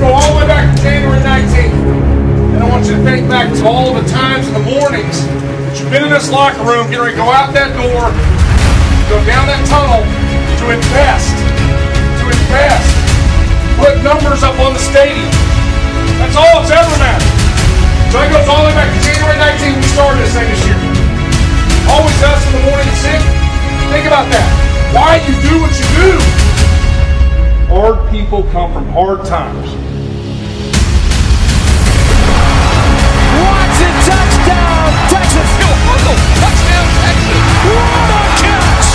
go all the way back to January 19th. And I want you to think back to all the times in the mornings that you've been in this locker room, getting ready to go out that door, go down that tunnel to invest, to invest, put numbers up on the stadium. That's all it's ever mattered. So that goes all the way back to January 19th. We started this thing this year. Always us in the morning at six. Think about that. Why you do what you do. Hard people come from hard times. Touchdown, Texas. Yo, Urkel, touchdown Texas. What a catch!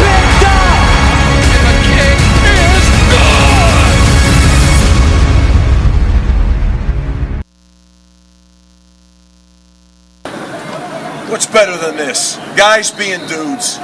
Picked up. And the kick is good. What's better than this? Guys being dudes.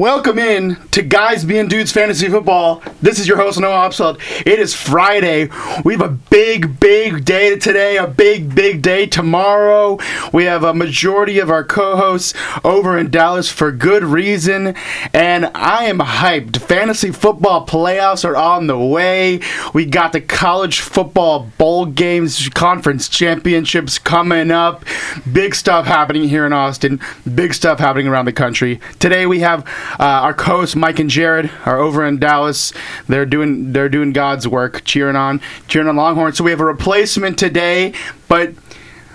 Welcome in to Guys Being Dudes Fantasy Football. This is your host, Noah Upseld. It is Friday. We have a big, big day today, a big, big day tomorrow. We have a majority of our co hosts over in Dallas for good reason, and I am hyped. Fantasy football playoffs are on the way. We got the college football bowl games, conference championships coming up. Big stuff happening here in Austin, big stuff happening around the country. Today we have uh, our co-hosts Mike and Jared are over in Dallas. They're doing they're doing God's work, cheering on cheering on Longhorn. So we have a replacement today, but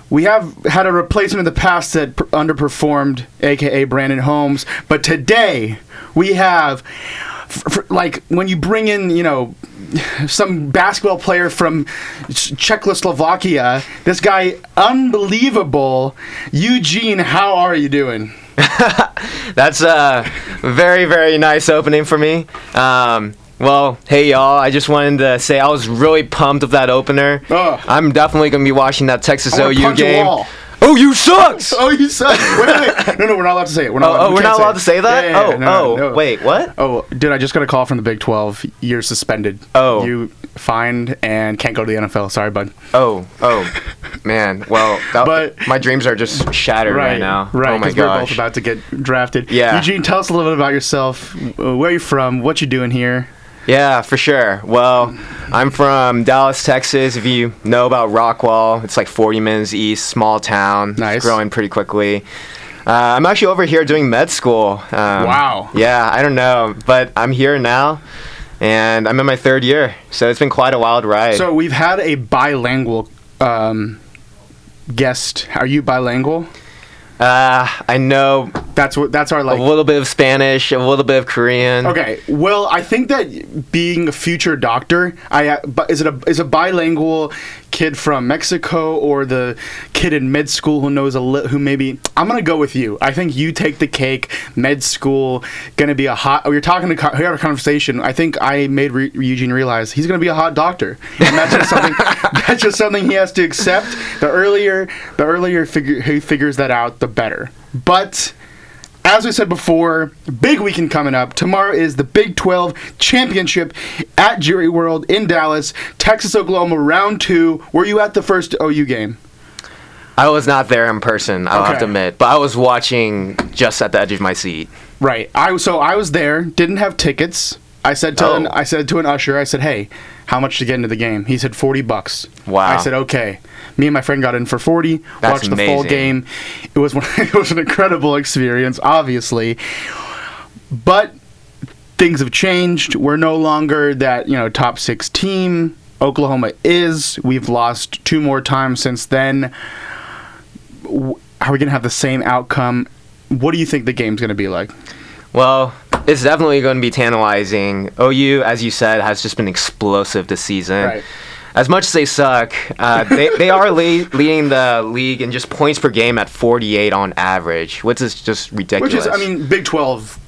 we have had a replacement in the past that per- underperformed, aka Brandon Holmes. But today we have, f- f- like, when you bring in, you know, some basketball player from Czechoslovakia, this guy, unbelievable. Eugene, how are you doing? That's a very, very nice opening for me. Um, well, hey y'all, I just wanted to say I was really pumped of that opener. Ugh. I'm definitely going to be watching that Texas OU game. Oh, you sucks! Oh, you suck. Wait, wait. No, no, we're not allowed to say it. We're not Oh, allowed, oh, we we're can't not allowed to say that? Yeah, yeah, yeah. Oh, No, oh, no, wait, what? Oh, dude, I just got a call from the Big 12. You're suspended. Oh. You fined and can't go to the NFL. Sorry, bud. Oh, oh, man. Well, that, But- my dreams are just shattered right, now. Right, Oh my 'cause we're both about to get drafted. Yeah. Eugene, tell us a little bit about yourself. Uh, Where are you from? What you doing here? Yeah, for sure. Well, I'm from Dallas, Texas. If you know about Rockwall, it's like 40 minutes east, small town. It's Nice. growing pretty quickly. Uh, I'm actually over here doing med school. Um, Wow. Yeah, I don't know, but I'm here now, and I'm in my third year, so it's been quite a wild ride. So we've had a bilingual um, guest. Are you bilingual? uh, I know That's what. That's our like a little bit of Spanish, a little bit of Korean. Okay. Well, I think that being a future doctor, I uh, but is it a is a bilingual kid from Mexico or the kid in med school who knows a li- who maybe I'm gonna go with you. I think you take the cake. Med school gonna be a hot. Oh, you're talking to co- we have a conversation. I think I made Re- Eugene realize he's gonna be a hot doctor, and that's just something. that's just something he has to accept. The earlier the earlier figure he figures that out, the better. But as we said before, big weekend coming up. Tomorrow is the Big 12 Championship at Jerry World in Dallas, Texas, Oklahoma, round two. Were you at the first OU game? I was not there in person. I'll have to admit, but I was watching just at the edge of my seat. Right. I so I was there. Didn't have tickets. I said to an, Oh. I said to an usher. I said, "Hey, how much to get into the game?" He said, 40 bucks." Wow. I said, "Okay." Me and my friend got in for 40. That's watched the full game. It was one, it was an incredible experience, obviously. But things have changed. We're no longer that, you know, top 6 team. Oklahoma is. We've lost two more times since then. Are we going to have the same outcome? What do you think the game's going to be like? Well, it's definitely going to be tantalizing. OU, as you said, has just been explosive this season. Right. As much as they suck, uh, they, they are le- leading the league in just points per game at 48 on average, which is just ridiculous. Which is, I mean, Big 12,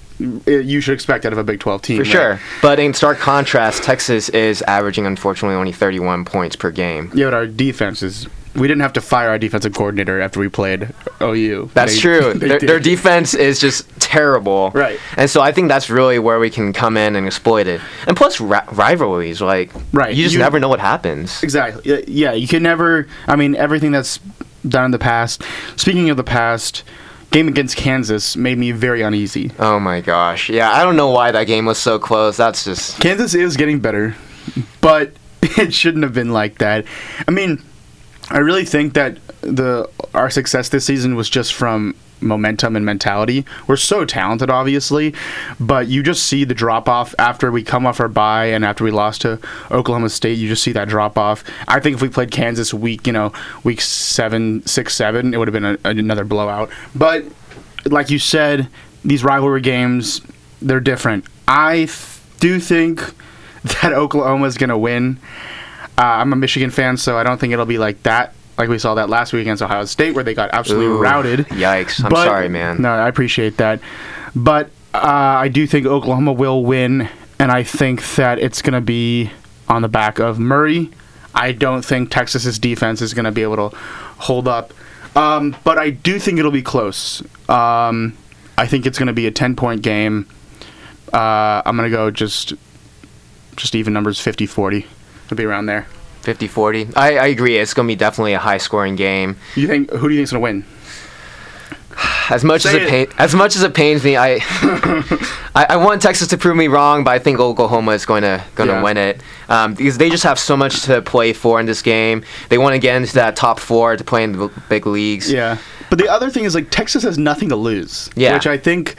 uh, you should expect out of a Big 12 team. for right? sure. But in stark contrast, Texas is averaging, unfortunately, only 31 points per game. Yeah, but our defense is we didn't have to fire our defensive coordinator after we played OU. That's They- true. they Their, their defense is just terrible. Right. And so I think that's really where we can come in and exploit it. And plus ri- rivalries, like Right. you just You- never know what happens. Exactly. Yeah, Yeah, you can never. I mean, everything that's done in the past. Speaking of the past, game against Kansas made me very uneasy. Oh my gosh. Yeah, I don't know why that game was so close. That's just Kansas is getting better, but it shouldn't have been like that. I mean, I really think that the our success this season was just from momentum and mentality. We're so talented, obviously, but you just see the drop off after we come off our bye and after we lost to Oklahoma State. You just see that drop off. I think if we played Kansas week, you know, week seven, six, seven, it would have been a, another blowout. But like you said, these rivalry games, they're different. I th- do think that Oklahoma is going to win. Uh, I'm a Michigan fan, so I don't think it'll be like that, like we saw that last week against Ohio State, where they got absolutely Ooh, routed. Yikes. I'm But- sorry, man. No, I appreciate that, but uh, I do think Oklahoma will win, and I think that it's going to be on the back of Murray. I don't think Texas's defense is going to be able to hold up, um, but I do think it'll be close. Um, I think it's going to be a 10 point game. Uh, I'm going to go just just even numbers 50 40. It'll be around there. 50-40. I, I agree. It's going to be definitely a high-scoring game. You think who do you think's going to win? As much as Say it, it. pain, as much as it pains me, I, I I want Texas to prove me wrong, but I think Oklahoma is going to going to Yeah. win it um, because they just have so much to play for in this game. They want to get into that top four to play in the big leagues. Yeah. But the other thing is like Texas has nothing to lose. Yeah. Which I think,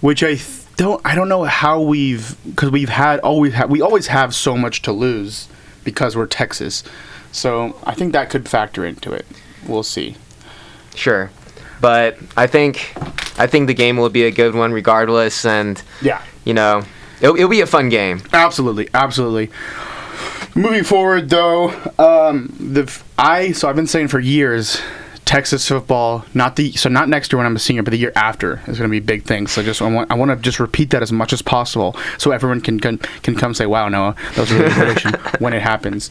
which I th- don't, I don't know how we've, because we've had always had, we always have so much to lose because we're Texas. So I think that could factor into it. We'll see. Sure, but I think I think the game will be a good one regardless, and Yeah. you know it'll, it'll be a fun game. Absolutely, absolutely. Moving forward, though, um, the I so I've been saying for years, Texas football, not the so not next year when I'm a senior, but the year after is going to be big thing. So just I want I want to just repeat that as much as possible, so everyone can can, can come say, "Wow, Noah, that was a really good prediction." when it happens.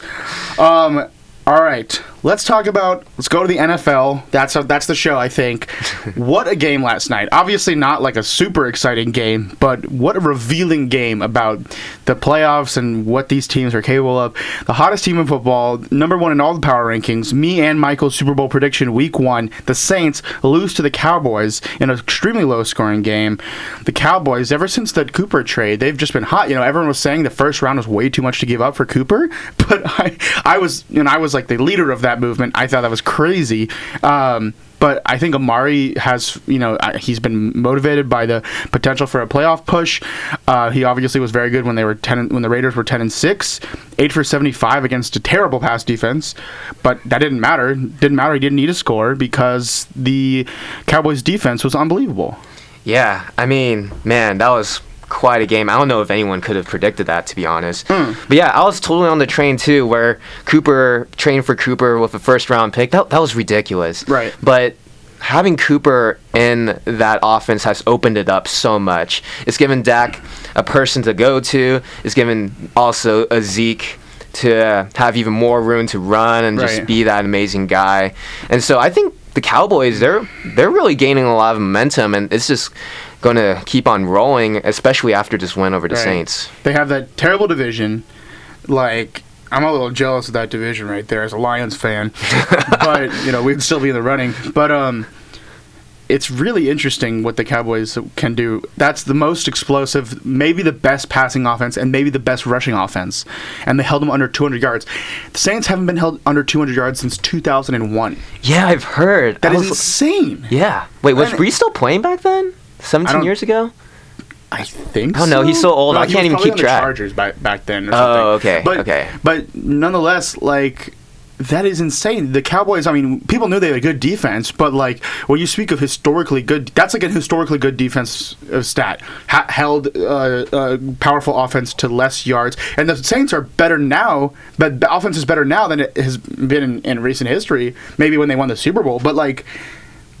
Um, all right, let's talk about. Let's go to the NFL. That's a, that's the show. I think. what a game last night. Obviously not like a super exciting game, but what a revealing game about the playoffs and what these teams are capable of. The hottest team in football, number one in all the power rankings. Me and Michael's Super Bowl prediction week one: the Saints lose to the Cowboys in an extremely low-scoring game. The Cowboys, ever since the Cooper trade, they've just been hot. You know, everyone was saying the first round was way too much to give up for Cooper, but I, I was, you know, I was like the leader of that movement. I thought that was crazy. Um, but I think Amari has, you know, he's been motivated by the potential for a playoff push. Uh, he obviously was very good when they were ten, when the Raiders were ten and six, eight for seventy-five against a terrible pass defense. But that didn't matter. Didn't matter. He didn't need a score because the Cowboys' defense was unbelievable. Yeah, I mean, man, that was quite a game. I don't know if anyone could have predicted that, to be honest. Hmm. But yeah, I was totally on the train too, where Cooper trained for Cooper with a first round pick. That that was ridiculous. Right. But having Cooper in that offense has opened it up so much. It's given Dak a person to go to. It's given also a Zeke to have even more room to run and just Right. be that amazing guy. And so I think the Cowboys they're they're really gaining a lot of momentum and it's just going to keep on rolling especially after this win over the Right. Saints. They have that terrible division. Like I'm a little jealous of that division right there as a Lions fan, but you know we'd still be in the running. But um, it's really interesting what the Cowboys can do. That's the most explosive, maybe the best passing offense, and maybe the best rushing offense. And they held them under 200 yards. The Saints haven't been held under 200 yards since 2001. Yeah, I've heard. That I is was- insane. Yeah. Wait, was And- Brees still playing back then? 17 years ago? I think. Oh, no, he's so old, I he can't even keep track. Chargers back back then. Or Oh, something. okay, But, okay. But nonetheless, like that is insane. The Cowboys. I mean, people knew they had a good defense, but like when you speak of historically good, that's like a historically good defense uh, stat. Ha- held uh, uh, powerful offense to less yards, and the Saints are better now. But the offense is better now than it has been in, in recent history. Maybe when they won the Super Bowl, but like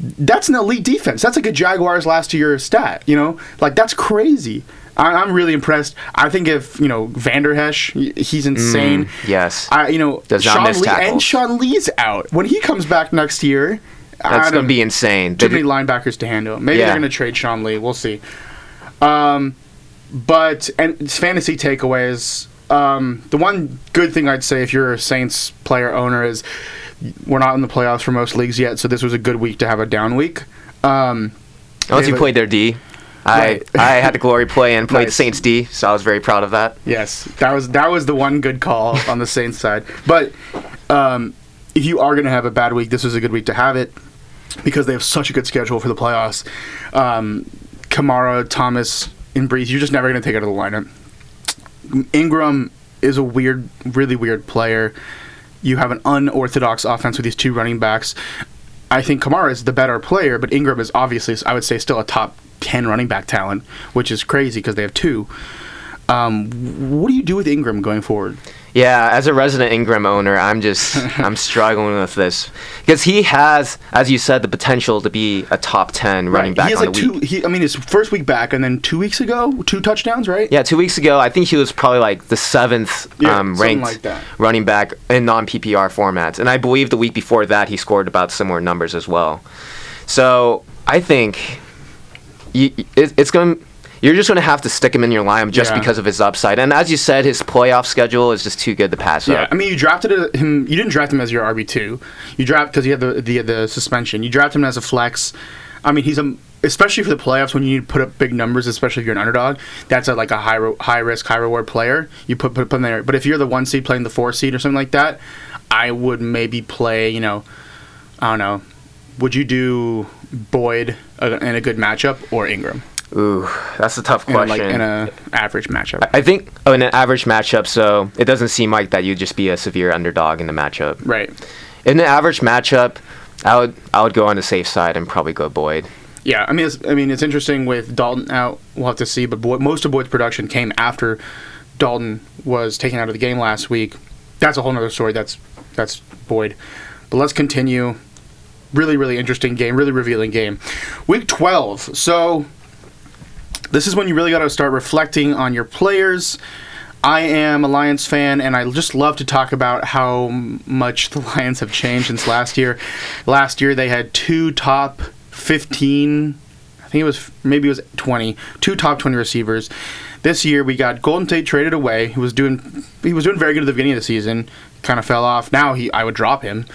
that's an elite defense. That's like a Jaguars last year stat, you know? Like that's crazy. I, I'm really impressed. I think if you know Vander Esch, he's insane. yes. I you know Does Sean Lee and. Sean Lee's out when he comes back next year. That's gonna be insane. too many linebackers to handle. Maybe Yeah. they're gonna trade Sean Lee. We'll see. Um, but and it's fantasy takeaways. Um, the one good thing I'd say if you're a Saints player owner is we're not in the playoffs for most leagues yet, so this was a good week to have a down week. Um, Unless you played their D. I Right. I had the glory play and played Nice. Saints D, so I was very proud of that. Yes, that was that was the one good call on the Saints side. But um, if you are going to have a bad week, this is a good week to have it because they have such a good schedule for the playoffs. Um, Kamara, Thomas, and Brees, you're just never going to take out of the lineup. Ingram is a weird, really weird player. You have an unorthodox offense with these two running backs. I think Kamara is the better player, but Ingram is obviously, I would say, still a top 10 running back talent, which is crazy because they have two. Um, what do you do with Ingram going forward? Yeah, as a resident Ingram owner, I'm just I'm struggling with this because he has, as you said, the potential to be a top ten running back he has on like the two. week. He, I mean, his first week back, and then two weeks ago, two touchdowns, right? Yeah, two weeks ago, I think he was probably like the seventh Yeah, um, ranked like running back in non PPR formats, and I believe the week before that he scored about similar numbers as well. So I think it's going. to You're just going to have to stick him in your lineup just Yeah. because of his upside, and as you said, his playoff schedule is just too good to pass Yeah, up. I mean, you drafted him. You didn't draft him as your RB two. You draft because he had the, the the suspension. You draft him as a flex. I mean, he's a especially for the playoffs when you need to put up big numbers, especially if you're an underdog. That's a, like a high high risk, high reward player. You put put, put him there. But if you're the one seed playing the four seed or something like that, I would maybe play. You know, I don't know. Would you do Boyd uh, in a good matchup or Ingram Ooh, that's a tough in a, question. like in a average matchup? I think oh, in an average matchup, so it doesn't seem like that you'd just be a severe underdog in the matchup. right. In an average matchup, I would I would go on the safe side and probably go Boyd. Yeah, I mean, it's, I mean, it's interesting with Dalton out. We'll have to see, but Boyd, most of Boyd's production came after Dalton was taken out of the game last week. That's a whole nother story. That's that's Boyd. But let's continue. Really, really interesting game. Really revealing game. Week twelve. So this is when you really got to start reflecting on your players. I am a Lions fan, and I just love to talk about how much the Lions have changed since last year. Last year, they had two top 15, I think it was maybe it was 20, two top 20 receivers. This year, we got Golden Tate traded away. He was doing he was doing very good at the beginning of the season. Kind of fell off. Now he I would drop him.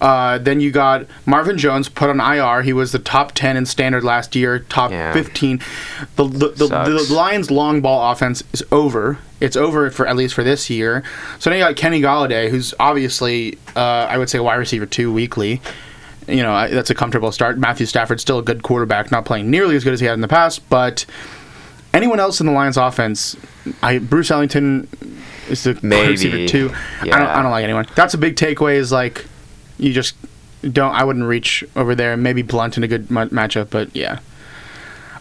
Uh, then you got Marvin Jones put on IR. He was the top 10 in standard last year, top Yeah. 15. The, the, the, the Lions' long ball offense is over. It's over for at least for this year. So now you got Kenny Golladay, who's obviously, uh, I would say, wide receiver two weekly. You know, that's a comfortable start. Matthew Stafford's still a good quarterback, not playing nearly as good as he had in the past, but anyone else in the Lions' offense, I Bruce Ellington is the wide Maybe. receiver two. I don't, I don't like anyone. That's a big takeaway. Is like you just don't. I wouldn't reach over there. Maybe Blount in a good ma- matchup, but yeah.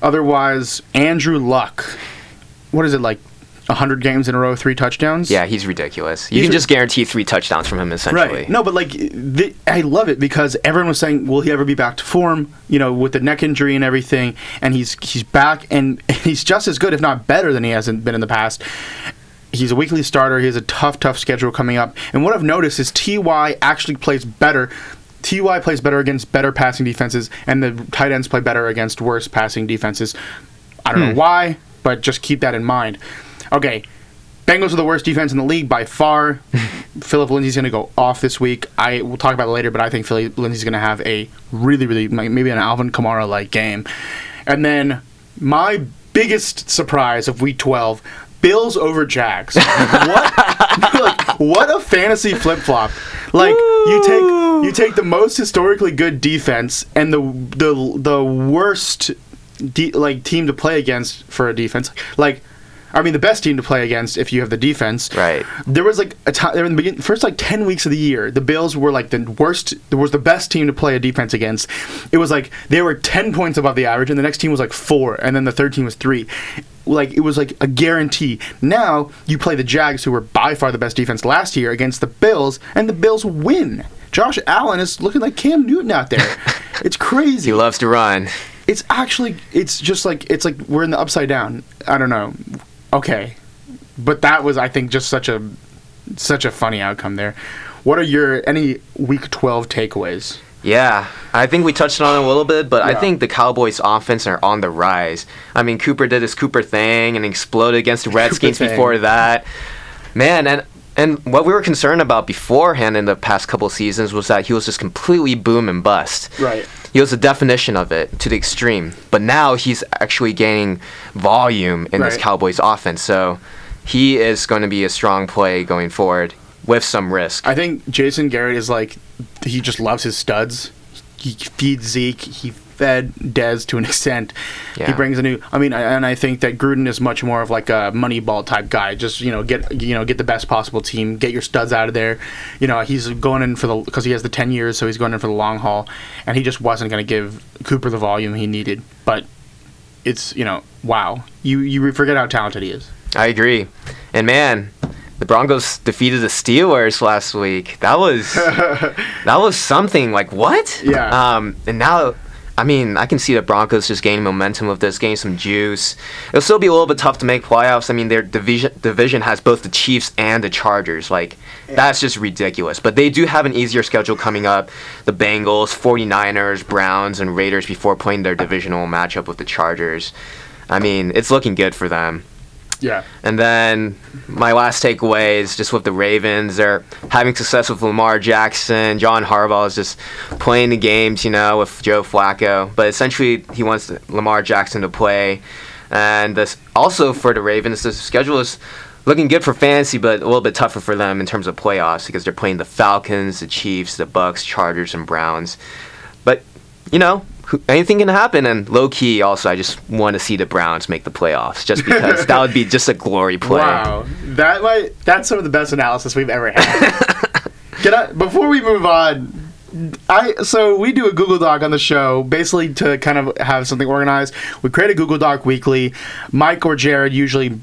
Otherwise, Andrew Luck. What is it like? hundred games in a row, three touchdowns. Yeah, he's ridiculous. You He's can just guarantee three touchdowns from him essentially. Right. No, but like, the, I love it because everyone was saying, "Will he ever be back to form?" You know, with the neck injury and everything, and he's he's back, and he's just as good, if not better, than he hasn't been in the past. He's a weekly starter. He has a tough, tough schedule coming up. And what I've noticed is Ty actually plays better. Ty plays better against better passing defenses, and the tight ends play better against worse passing defenses. I don't know hmm. why, but just keep that in mind. Okay, Bengals are the worst defense in the league by far. Philip Lindsay's going to go off this week. I will talk about it later, but I think Philip Lindsay's going to have a really, really maybe an Alvin Kamara like game. And then my biggest surprise of Week 12: Bills over Jags. what? like, what a fantasy flip flop! Like you take you take the most historically good defense and the the the worst de- like team to play against for a defense. Like, I mean, the best team to play against if you have the defense. Right. There was like a time There in the begin- first like ten weeks of the year, the Bills were like the worst. There was the best team to play a defense against. It was like they were ten points above the average, and the next team was like four, and then the third team was three. Like it was like a guarantee. Now you play the Jags, who were by far the best defense last year, against the Bills, and the Bills win. Josh Allen is looking like Cam Newton out there. it's crazy. He loves to run. It's actually it's just like it's like we're in the upside down. I don't know. Okay. But that was I think just such a such a funny outcome there. What are your any week 12 takeaways? Yeah, I think we touched on it a little bit, but I think the Cowboys' offense are on the rise. I mean, Cooper did his Cooper thing and exploded against the Redskins before that. Man, and and what we were concerned about beforehand in the past couple seasons was that he was just completely boom and bust. Right. He was the definition of it to the extreme. But now he's actually gaining volume in this Cowboys offense. So he is going to be a strong play going forward with some risk. I think Jason Garrett is like he just loves his studs. He feeds Zeke. He fed Dez to an extent. He brings a new. I mean, and I think that Gruden is much more of like a Moneyball type guy. Just you know, get you know, get the best possible team. Get your studs out of there. You know, he's going in for the because he has the ten years, so he's going in for the long haul. And he just wasn't going to give Cooper the volume he needed. But it's you know, wow. You you forget how talented he is. I agree. And man, the Broncos defeated the Steelers last week. That was that was something. Like what? Yeah. Um, and now, I mean, I can see the Broncos just gaining momentum with this, gaining some juice. It'll still be a little bit tough to make playoffs. I mean, their division division has both the Chiefs and the Chargers. Like that's just ridiculous. But they do have an easier schedule coming up. The Bengals, 49ers, Browns, and Raiders before playing their divisional matchup with the Chargers. I mean, it's looking good for them. Yeah. And then my last takeaway is just with the Ravens. They're having success with Lamar Jackson. John Harbaugh is just playing the games, you know, with Joe Flacco. But essentially, he wants Lamar Jackson to play. And this, also for the Ravens, the schedule is looking good for fantasy, but a little bit tougher for them in terms of playoffs because they're playing the Falcons, the Chiefs, the Bucks, Chargers, and Browns. But you know, who- anything can happen. And low key, also, I just want to see the Browns make the playoffs, just because that would be just a glory play. Wow, that might that's some of the best analysis we've ever had. Can I, before we move on, I so we do a Google Doc on the show, basically to kind of have something organized. We create a Google Doc weekly. Mike or Jared usually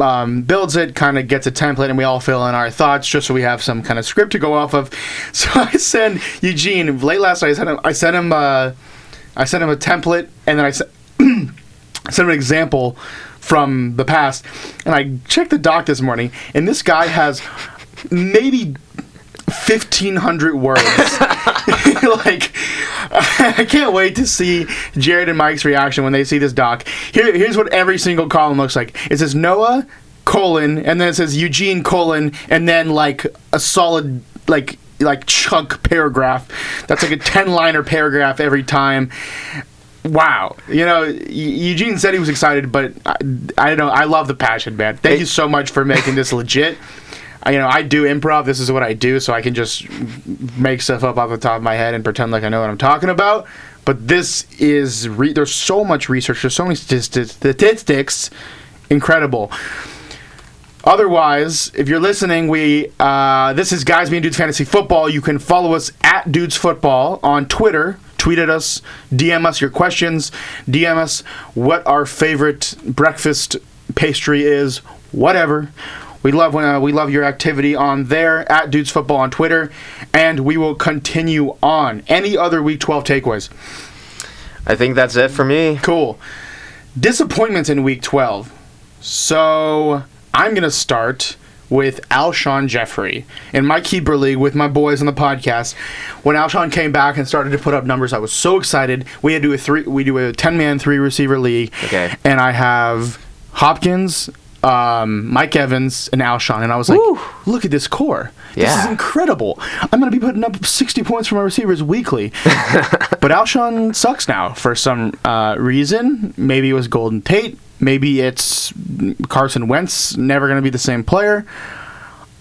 um, builds it, kind of gets a template, and we all fill in our thoughts just so we have some kind of script to go off of. So I send Eugene late last night. I sent him. I sent him. Uh, I sent him a template, and then I sent. sent him an example from the past, and I checked the doc this morning, and this guy has maybe fifteen hundred words. like, I can't wait to see Jared and Mike's reaction when they see this doc. Here, here's what every single column looks like. It says Noah colon, and then it says Eugene colon, and then like a solid like like chunk paragraph. That's like a ten liner paragraph every time. Wow, you know, Eugene said he was excited, but I, I don't know. I love the passion, man. Thank you so much for making this legit. I, you know, I do improv. This is what I do, so I can just make stuff up off the top of my head and pretend like I know what I'm talking about. But this is re- there's so much research. There's so many. Statistics, incredible. Otherwise, if you're listening, we uh, this is guys being dudes fantasy football. You can follow us at dudes football on Twitter. Tweet at us, DM us your questions, DM us what our favorite breakfast pastry is, whatever. We love when uh, we love your activity on there at dudes football on Twitter, and we will continue on. Any other week 12 takeaways? I think that's it for me. Cool. Disappointments in week 12. So I'm going to start with Alshon Jeffery in my keeper league with my boys on the podcast. When Alshon came back and started to put up numbers, I was so excited. We had to do a three we do a 10 man three receiver league. Okay. And I have Hopkins, um, Mike Evans, and Alshon. And I was like, Woo. look at this core. This is incredible. I'm going to be putting up 60 points for my receivers weekly. but Alshon sucks now for some uh, reason. Maybe it was Golden Tate. Maybe it's Carson Wentz, never going to be the same player.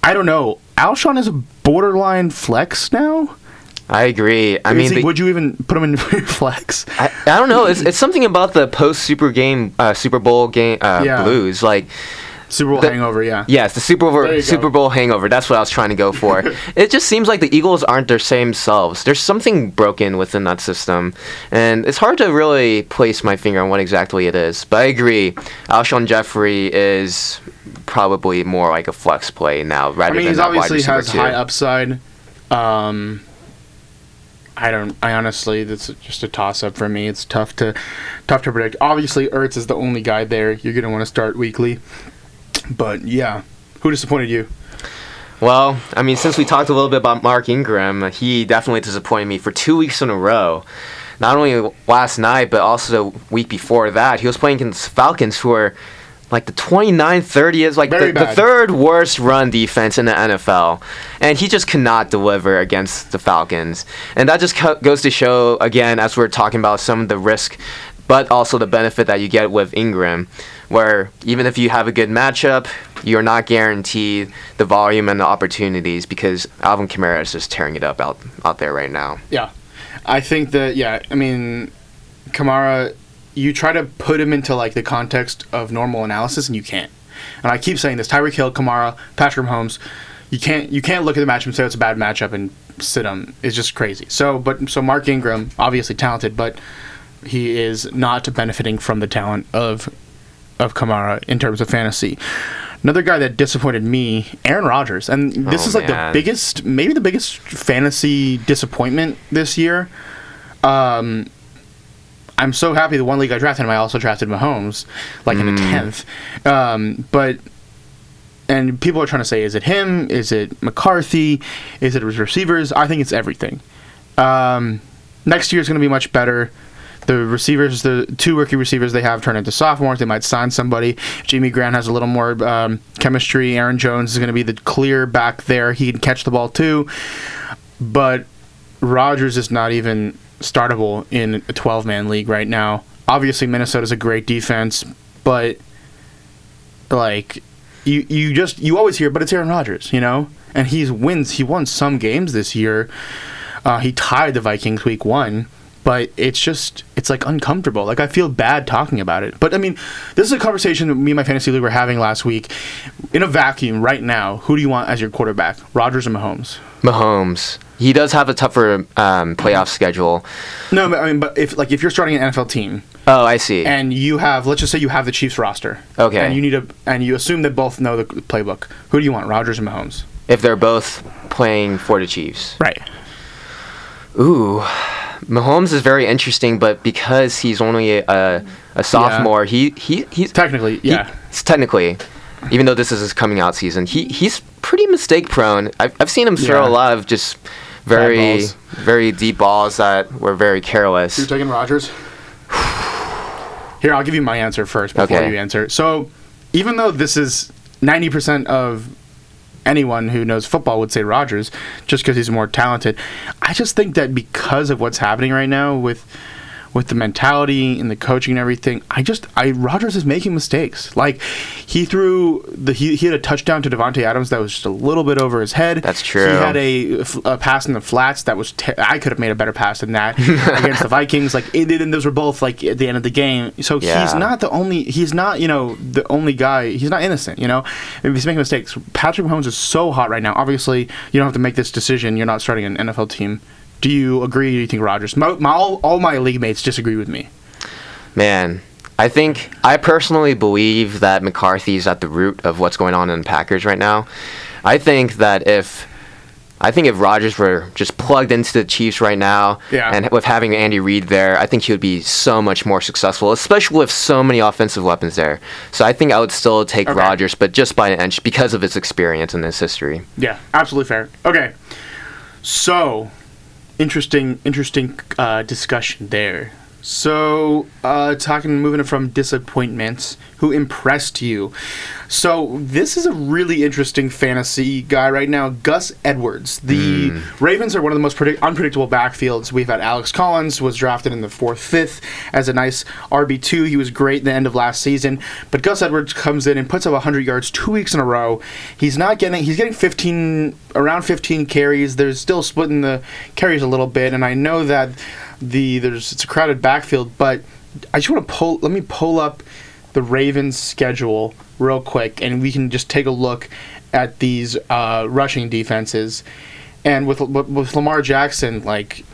I don't know. Alshon is a borderline flex now. I agree. I Is mean, he- would you even put him in flex? I, I don't know. It's, it's something about the post Super game, uh, Super Bowl game uh, Yeah. blues. Like, Super Bowl The- hangover, yeah. yes, the Super Bowl. Super Bowl hangover. That's what I was trying to go for. it just seems like the Eagles aren't their same selves. There's something broken within that system, and it's hard to really place my finger on what exactly it is. But I agree. Alshon Jeffery is probably more like a flex play now I mean, than wide obviously receiver has two. high upside. Um, I don't. I honestly, that's just a toss up for me. It's tough to, tough to predict. Obviously, Ertz is the only guy there. You're gonna want to start weekly, but yeah, who disappointed you? Well, I mean, since we talked a little bit about Mark Ingram, he definitely disappointed me for two weeks in a row. Not only last night, but also the week before that. He was playing against Falcons, who are like the 29 30 is like the, the third worst run defense in the NFL. And he just cannot deliver against the Falcons. And that just co- goes to show, again, as we're talking about some of the risk, but also the benefit that you get with Ingram, where even if you have a good matchup, you're not guaranteed the volume and the opportunities because Alvin Kamara is just tearing it up out, out there right now. Yeah, I think that yeah. I mean, Kamara, you try to put him into like the context of normal analysis, and you can't. And I keep saying this: Tyreek Hill, Kamara, Patrick Mahomes. You can't you can't look at the matchup and say it's a bad matchup and sit him. It's just crazy. So, but so Mark Ingram, obviously talented, but he is not benefiting from the talent of of Kamara in terms of fantasy. Another guy that disappointed me, Aaron Rodgers, and this Oh, is like man. the biggest, maybe the biggest fantasy disappointment this year. Um, I'm so happy the one league I drafted him, I also drafted Mahomes, like in the tenth. Um, but and people are trying to say, is it him? Is it McCarthy? Is it his receivers? I think it's everything. Um, next year is going to be much better. The receivers, the two rookie receivers they have turn into sophomores. They might sign somebody. Jimmy Graham has a little more um, chemistry. Aaron Jones is going to be the clear back there. He can catch the ball too. But Rodgers is not even startable in a 12 man league right now. Obviously, Minnesota's a great defense, but like you you just you always hear, but it's Aaron Rodgers, you know, and he's wins. He won some games this year. Uh, he tied the Vikings week one, but it's just it's like uncomfortable. Like I feel bad talking about it. But I mean, this is a conversation that me and my fantasy league were having last week. In a vacuum, right now, who do you want as your quarterback, Rodgers or Mahomes? Mahomes. He does have a tougher um, playoff schedule. No, but I mean, but if like if you're starting an NFL team Oh, I see. and you have, let's just say you have the Chiefs roster, Okay. and you need a and you assume that both know the playbook. Who do you want, Rodgers or Mahomes? if they're both playing for the Chiefs. Right. Ooh, Mahomes is very interesting, but because he's only a, a sophomore, he, he he's Technically, he- yeah. he's technically, even though this is his coming out season, he he's pretty mistake prone. I've I've seen him throw Yeah. a lot of just very very deep balls that were very careless. You're taking Rodgers. Here, I'll give you my answer first before Okay. you answer. So, even though this is 90% of anyone who knows football would say Rodgers, just because he's more talented, I just think that because of what's happening right now with with the mentality and the coaching and everything, I just I Rodgers is making mistakes. Like he threw the he, he had a touchdown to Davante Adams that was just a little bit over his head. That's true. He had a, a pass in the flats that was te- I could have made a better pass than that against the Vikings. Like it, and those were both like at the end of the game. So he's not the only. He's not you know the only guy. He's not innocent. You know, if he's making mistakes. Patrick Mahomes is so hot right now. Obviously, you don't have to make this decision. You're not starting an NFL team. Do you agree? Do you think Rodgers? My, my all, all my league mates disagree with me. Man, I think I personally believe that McCarthy's at the root of what's going on in the Packers right now. I think that if I think if Rodgers were just plugged into the Chiefs right now, Yeah. and with having Andy Reid there, I think he would be so much more successful, especially with so many offensive weapons there. So I think I would still take Okay. Rodgers, but just by an inch because of his experience and his history. Yeah, absolutely fair. Okay, so interesting, interesting uh, discussion there. So, uh, talking, moving from disappointments, who impressed you? So, this is a really interesting fantasy guy right now, Gus Edwards. The Ravens are one of the most predict- unpredictable backfields. We've had Alex Collins was drafted in the fourth, fifth as a nice RB two. He was great at the end of last season, but Gus Edwards comes in and puts up 100 yards two weeks in a row. He's not getting. He's getting 15 around 15 carries. They're still splitting the carries a little bit, and I know that the there's it's a crowded backfield, but I just want to pull. Let me pull up the Ravens schedule real quick, and we can just take a look at these uh, rushing defenses. And with with Lamar Jackson, like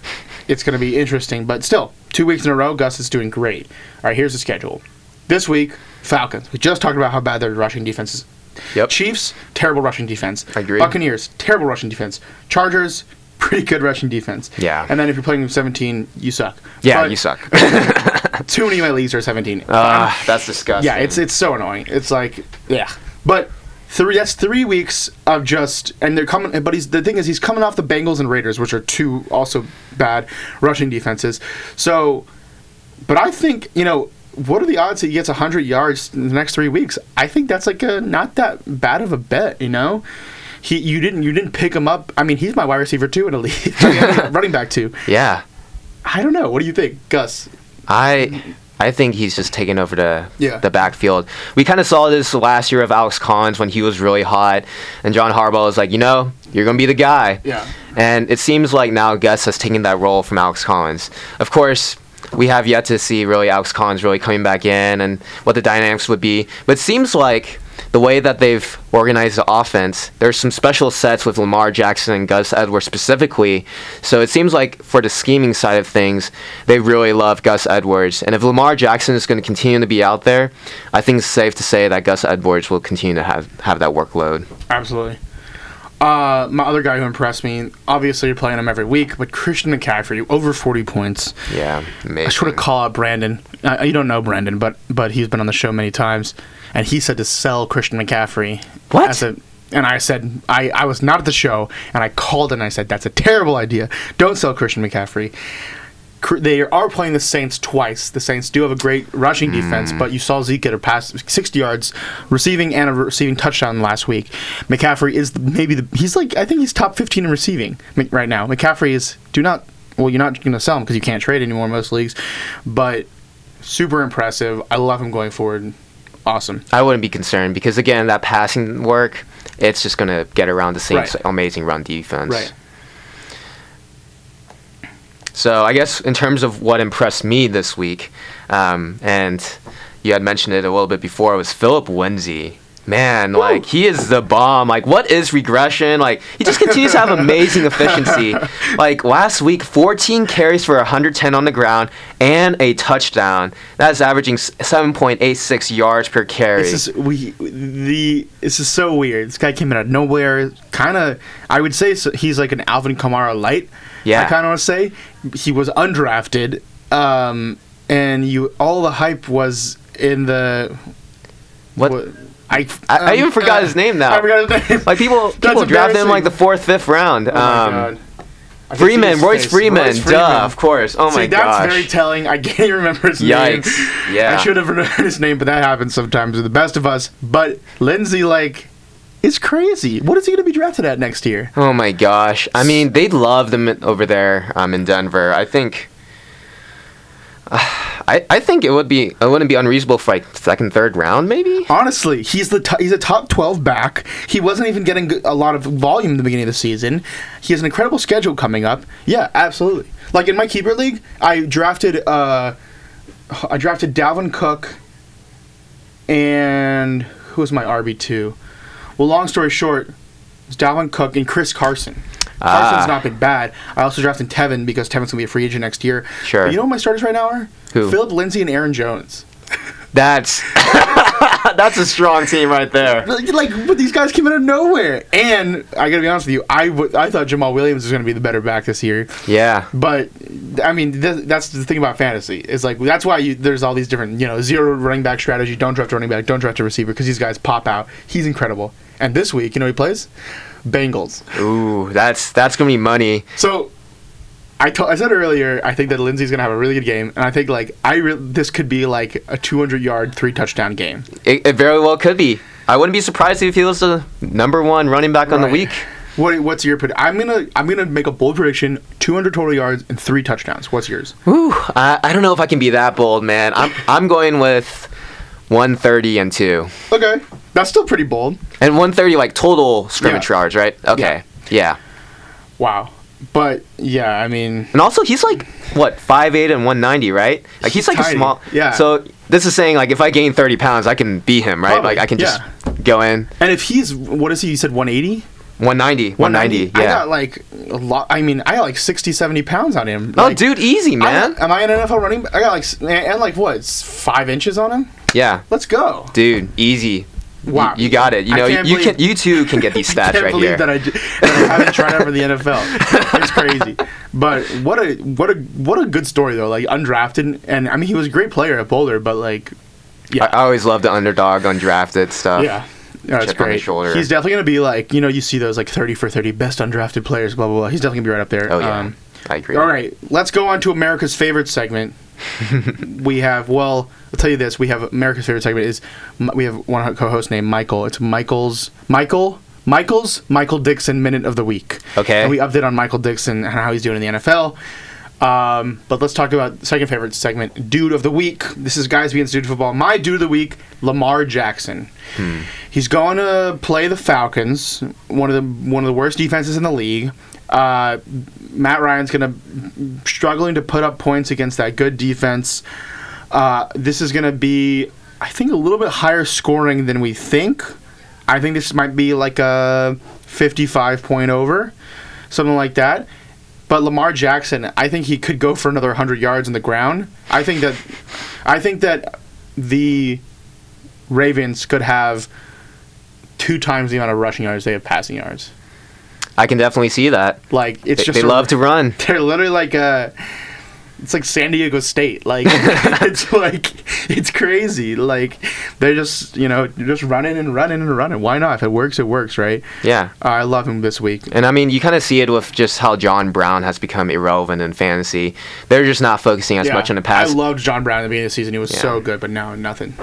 it's going to be interesting, but still, two weeks in a row, Gus is doing great. All right, here's the schedule. This week, Falcons. We just talked about how bad their rushing defense is. Yep. Chiefs, terrible rushing defense. I agree. Buccaneers, terrible rushing defense. Chargers, pretty good rushing defense. Yeah. And then if you're playing with 17, you suck. Yeah, But you suck. Too many of my leagues are 17. Ah, that's disgusting. yeah, it's it's so annoying. It's like yeah, but three that's three weeks of just and they're coming. But he's the thing is he's coming off the Bengals and Raiders, which are two also bad rushing defenses. So, but I think you know. What are the odds that he gets 100 yards in the next three weeks? I think that's like a not that bad of a bet, you know. He, you didn't, you didn't pick him up. I mean, he's my wide receiver too in a league, running back too. yeah. I don't know. What do you think, Gus? I I think he's just taking over the Yeah. the backfield. We kind of saw this last year of Alex Collins when he was really hot, and John Harbaugh was like, you know, you're gonna be the guy. Yeah. And it seems like now Gus has taken that role from Alex Collins. Of course, we have yet to see really Alex Collins really coming back in and what the dynamics would be. But it seems like the way that they've organized the offense, there's some special sets with Lamar Jackson and Gus Edwards specifically. So it seems like for the scheming side of things, they really love Gus Edwards. And if Lamar Jackson is going to continue to be out there, I think it's safe to say that Gus Edwards will continue to have, have that workload. Absolutely. Uh, my other guy who impressed me, obviously you're playing him every week, but Christian McCaffrey, over 40 points. Yeah, amazing. I should have called out Brandon. Uh, you don't know Brandon, but but he's been on the show many times, and he said to sell Christian McCaffrey. What? As a, and I said I, I was not at the show, and I called and I said that's a terrible idea. Don't sell Christian McCaffrey. They are playing the Saints twice. The Saints do have a great rushing defense, hmm. but you saw Zeke get a pass 60 yards, receiving and a receiving touchdown last week. McCaffrey is maybe the he's like I think he's top 15 in receiving right now. McCaffrey is do not well you're not going to sell him because you can't trade anymore in most leagues, but super impressive. I love him going forward. Awesome. I wouldn't be concerned because again, that passing work, it's just gonna get around the Saints' Right. amazing run defense. Right. So I guess in terms of what impressed me this week, um, and you had mentioned it a little bit before, was Philip Lindsay. Man, like he is the bomb. Like, what is regression? Like, he just continues to have amazing efficiency. Like last week, 14 carries for 110 on the ground and a touchdown. That's averaging 7.86 yards per carry. This is we the this is so weird. This guy came out of nowhere. Kind of, I would say so, he's like an Alvin Kamara light. Yeah. I kind of want to say he was undrafted, um, and you all the hype was in the What- what- I, I- I even um, forgot uh, his name now. I forgot his name. like people, people draft him like the fourth, fifth round. Oh my um, God. I can Freeman, Royce. Freeman, duh, of course. Oh my God. That's gosh. very telling. I can't even remember his name. Yikes. Yeah. I should have remembered his name, but that happens sometimes with the best of us. But Lindsay, like, is crazy. What is he going to be drafted at next year? Oh my gosh! I mean, they'd love them over there um, in Denver. I think. I, I think it would be it wouldn't be unreasonable for like second third round maybe. Honestly, he's the t- he's a top twelve back. He wasn't even getting a lot of volume in the beginning of the season. He has an incredible schedule coming up. Yeah, absolutely. Like in my keeper league, I drafted uh, I drafted Dalvin Cook, and who was my RB two? Well, long story short, it's Dalvin Cook and Chris Carson. Carson's Ah. not been bad. I also drafted Tevin because Tevin's gonna be a free agent next year. Sure. But you know what my starters right now are? Who? Philip Lindsay and Aaron Jones. That's that's a strong team right there. Like, like, but these guys came out of nowhere. And I gotta be honest with you, I, w- I thought Jamaal Williams was gonna be the better back this year. Yeah. But I mean, th- that's the thing about fantasy. It's like that's why you, there's all these different, you know, zero running back strategy. Don't draft a running back. Don't draft a receiver because these guys pop out. He's incredible. And this week, you know, he plays Bengals. Ooh, that's that's gonna be money. So. I, to- I said earlier, I think that Lindsay's gonna have a really good game, and I think like I re- this could be like a 200 yard, three touchdown game. It, it very well could be. I wouldn't be surprised if he was the number one running back on the week. What what's your put? I'm gonna I'm gonna make a bold prediction: 200 total yards and three touchdowns. What's yours? Ooh, I, I don't know if I can be that bold, man. I'm I'm going with 130 and two. Okay, that's still pretty bold. And 130 like total scrimmage Yeah. yards, right? Okay. Yeah. Wow. But yeah, I mean, And also he's like what, 5'8 and 190, right? Like he's, He's like a small Yeah. So this is saying like if I gain 30 pounds, I can beat him, right? Probably, Like I can just yeah. go in and if he's what is he? You said 180. 190, 190. I Yeah. got like a lot. I mean, I got like 60, 70 pounds on him. oh, dude, easy, man. I'm- am I an NFL running? I got like s- and like what? Five inches on him. Yeah. Let's go. Dude, easy. Wow. You, you got it. You know, you, believe- can you too can get these I stats can't right believe here. that I, that I haven't tried out for the NFL. It's crazy, but what a what a what a good story though. Like undrafted, and I mean he was a great player at Boulder, but like, yeah, I, I always love the underdog undrafted stuff. yeah, yeah, it's chip on the great. He's definitely gonna be like you know you see those like thirty for thirty best undrafted players, blah blah blah. He's definitely gonna be right up there. Oh yeah, Um, I agree. all right, let's go on to America's favorite segment. we have well, I'll tell you this: we have America's favorite segment is we have one co-host named Michael. It's Michael's Michael Michael's Michael Dixon minute of the week. Okay. and we update on Michael Dixon and how he's doing in the NFL. Um, but let's talk about second favorite segment, dude of the week. This is guys being dude football. My dude of the week, Lamar Jackson. He's going to play the Falcons, one of the one of the worst defenses in the league. Uh, Matt Ryan's going to struggling to put up points against that good defense. Uh, this is going to be, I think, a little bit higher scoring than we think. I think this might be like a 55 point over, something like that. But Lamar Jackson, I think he could go for another 100 yards on the ground. I think that, I think that the Ravens could have two times the amount of rushing yards they have passing yards. I can definitely see that. Like it's They, just they a- love to run. They're literally like uh it's like San Diego State. Like it's like it's crazy. Like they're just you know just running and running and running. Why not? If it works, it works, right? Yeah. Uh, I love him this week. And I mean, you kind of see it with just how John Brown has become irrelevant in fantasy. They're just not focusing as Yeah. much on the pass. I loved John Brown at the beginning of the season. He was Yeah. so good, but now nothing.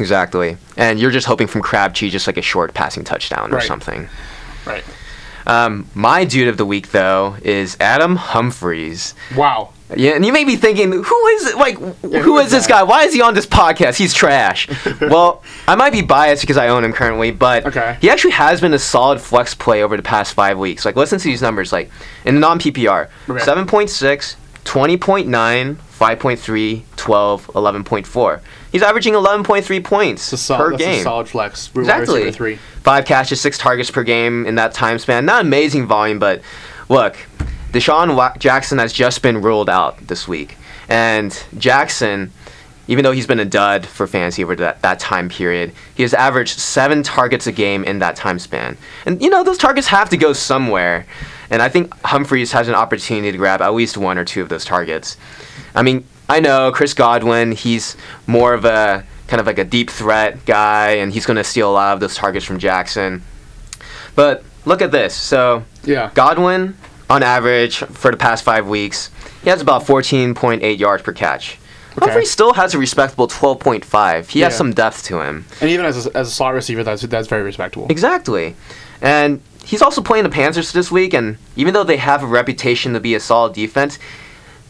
exactly. And you're just hoping from Crabtree just like a short passing touchdown or Right. something. Right. Um, my dude of the week, though, is Adam Humphries. Wow. Yeah, and you may be thinking, who is? Like, who who is is this guy? Why is he on this podcast? He's trash. well, I might be biased because I own him currently, but Okay. he actually has been a solid flex play over the past five weeks. Like, listen to these numbers. Like, in the non PPR, Okay. 7.6, 20.9, 5.3, 12, 11.4. He's averaging 11.3 points sol- per that's game. a solid flex. Wide Exactly. Three. Five catches, six targets per game in that time span. Not amazing volume, but look, DeSean Wa- Jackson has just been ruled out this week. And Jackson, even though he's been a dud for fantasy over that, that time period, he has averaged seven targets a game in that time span. And, you know, those targets have to go somewhere. And I think Humphries has an opportunity to grab at least one or two of those targets. I mean, I know Chris Godwin, he's more of a kind of like a deep threat guy, and he's going to steal a lot of those targets from Jackson. But look at this. So, Yeah. Godwin, on average, for the past five weeks, he has about 14.8 yards per catch. Okay. Humphrey still has a respectable 12.5. He has some depth to him. And even as a, as a slot receiver, that's that's very respectable. Exactly. And he's also playing the Panthers this week, and even though they have a reputation to be a solid defense,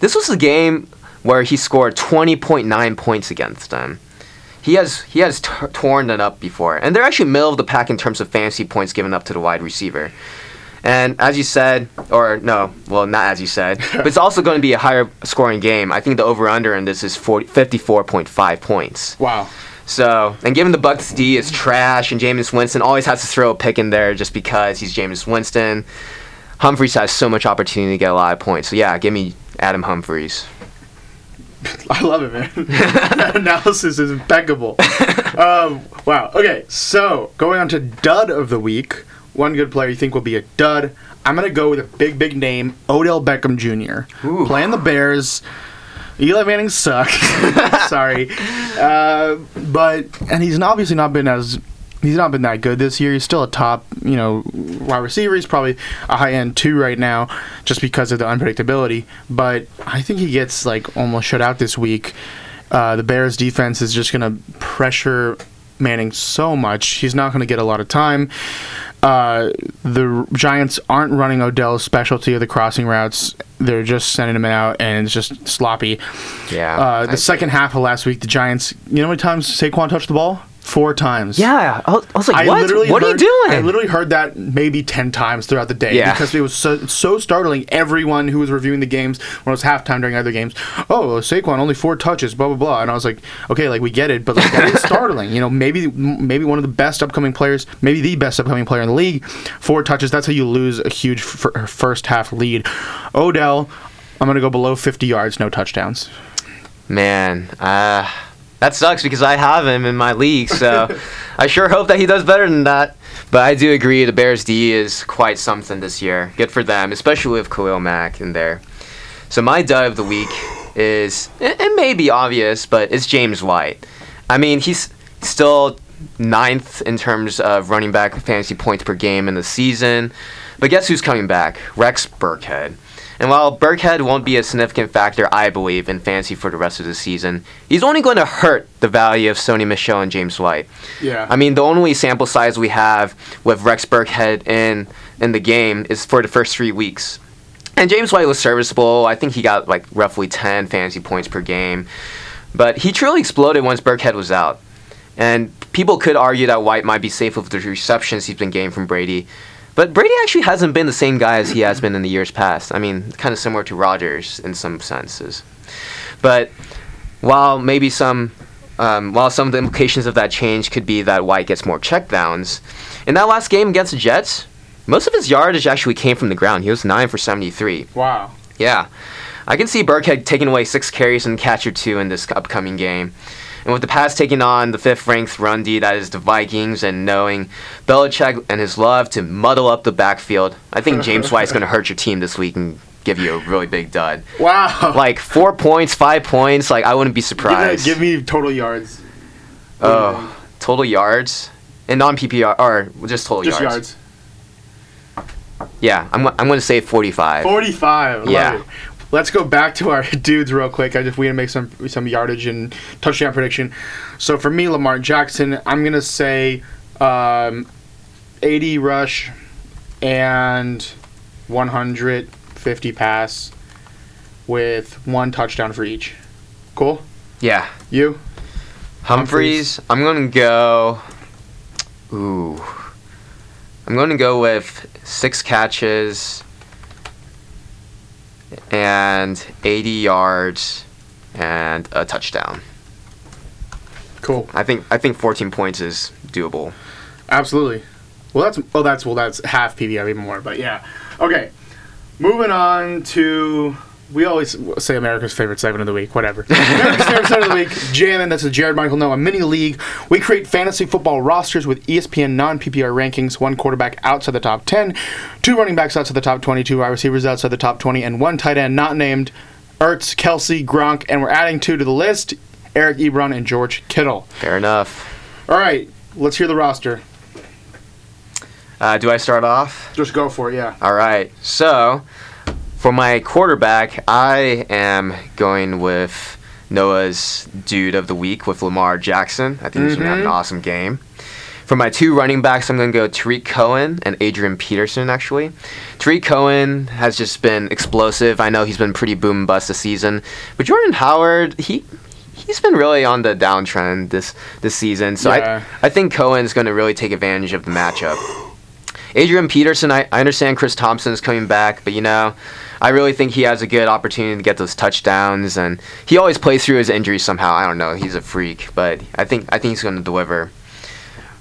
this was a game where he scored 20.9 points against them. He has he has t- torn it up before, and they're actually middle of the pack in terms of fantasy points given up to the wide receiver. And as you said, or no, well, not as you said, but it's also going to be a higher scoring game. I think the over under in this is 40, 54.5 points. Wow. So, and given the Bucks D is trash and Jameis Winston always has to throw a pick in there just because he's Jameis Winston, Humphries has so much opportunity to get a lot of points. So yeah, give me Adam Humphries. I love it, man. that analysis is impeccable. um, wow. Okay, so going on to dud of the week. One good player you think will be a dud. I'm gonna go with a big, big name, Odell Beckham Jr. Ooh. Playing the Bears. Eli Manning sucks. Sorry, uh, but and he's obviously not been as he's not been that good this year. He's still a top, you know, wide receiver. He's probably a high end two right now, just because of the unpredictability. But I think he gets like almost shut out this week. Uh, the Bears defense is just gonna pressure Manning so much. He's not gonna get a lot of time. Uh, the Giants aren't running Odell's specialty of the crossing routes. They're just sending him out, and it's just sloppy. Yeah. Uh, the I- second half of last week, the Giants. You know how many times Saquon touched the ball? Four times. Yeah, I was, like, I what? What are you doing? I literally heard that maybe ten times throughout the day Yeah. because it was so, so startling. Everyone who was reviewing the games when it was halftime during other games, oh Saquon only four touches, blah blah blah, and I was like, okay, like we get it, but like that is startling. You know, maybe maybe one of the best upcoming players, maybe the best upcoming player in the league, four touches. That's how you lose a huge f- first half lead. Odell, I'm gonna go below 50 yards, no touchdowns. Man, uh, that sucks because I have him in my league. So I sure hope that he does better than that. But I do agree the Bears D is quite something this year. Good for them, especially with Khalil Mack in there. So my dud of the week is it, it may be obvious, but it's James White. I mean, he's still ninth in terms of running back fantasy points per game in the season. But guess who's coming back? Rex Burkhead. And while Burkhead won't be a significant factor, I believe, in fantasy for the rest of the season, he's only going to hurt the value of Sony Michel and James White. Yeah. I mean, the only sample size we have with Rex Burkhead in in the game is for the first three weeks. And James White was serviceable. I think he got like roughly 10 fantasy points per game. But he truly exploded once Burkhead was out. And people could argue that White might be safe with the receptions he's been getting from Brady. But Brady actually hasn't been the same guy as he has been in the years past. I mean, kind of similar to Rodgers in some senses. But while maybe some, um, while some of the implications of that change could be that White gets more checkdowns, in that last game against the Jets, most of his yardage actually came from the ground. He was nine for 73. Wow. Yeah. I can see Burkhead taking away six carries and catch or two in this upcoming game. And with the Pats taking on the fifth ranked run D that is the Vikings and knowing Belichick and his love to muddle up the backfield, I think James White's going to hurt your team this week and give you a really big dud. Wow. Like four points, five points, like I wouldn't be give, me, surprised. give me total yards. oh, total yards? And non PPR, or just total Just yards. yards. Yeah, I'm, I'm going to say 45. 45. Love Yeah. it. Let's go back to our dudes real quick. I just we gonna make some some yardage and touchdown prediction. So for me, Lamar Jackson, I'm gonna say um, 80 rush and 150 pass with one touchdown for each. Cool. Yeah. You? Humphries, I'm going to go. Ooh. I'm going to go with six catches and 80 yards and a touchdown. Cool. I think I think 14 points is doable. Absolutely. Well, that's oh, that's well, that's half PPR even more, but yeah. Okay, moving on to we always say America's favorite segment of the week, whatever. America's favorite segment of the week, jamming. That's the Jared Michael Noah mini league. We create fantasy football rosters with ESPN non PPR rankings. One quarterback outside the top ten, two running backs outside the top twenty, two wide receivers outside the top twenty, and one tight end not named. Ertz, Kelce, Gronk, and we're adding two to the list: Eric Ebron and George Kittle. Fair enough. All right, let's hear the roster. Uh, do I start off? Just go for it, yeah. All right. So, for my quarterback, I am going with Noah's dude of the week with Lamar Jackson. I think he's going to have an mm-hmm. awesome game. For my two running backs, I'm going to go Tarik Cohen and Adrian Peterson, actually. Tarik Cohen has just been explosive. I know he's been pretty boom and bust this season. But Jordan Howard, he. He's been really on the downtrend this this season, so Yeah. I I think Cohen's going to really take advantage of the matchup. Adrian Peterson, I, I understand Chris Thompson is coming back, but you know, I really think he has a good opportunity to get those touchdowns, and he always plays through his injuries somehow. I don't know, he's a freak, but I think I think he's going to deliver.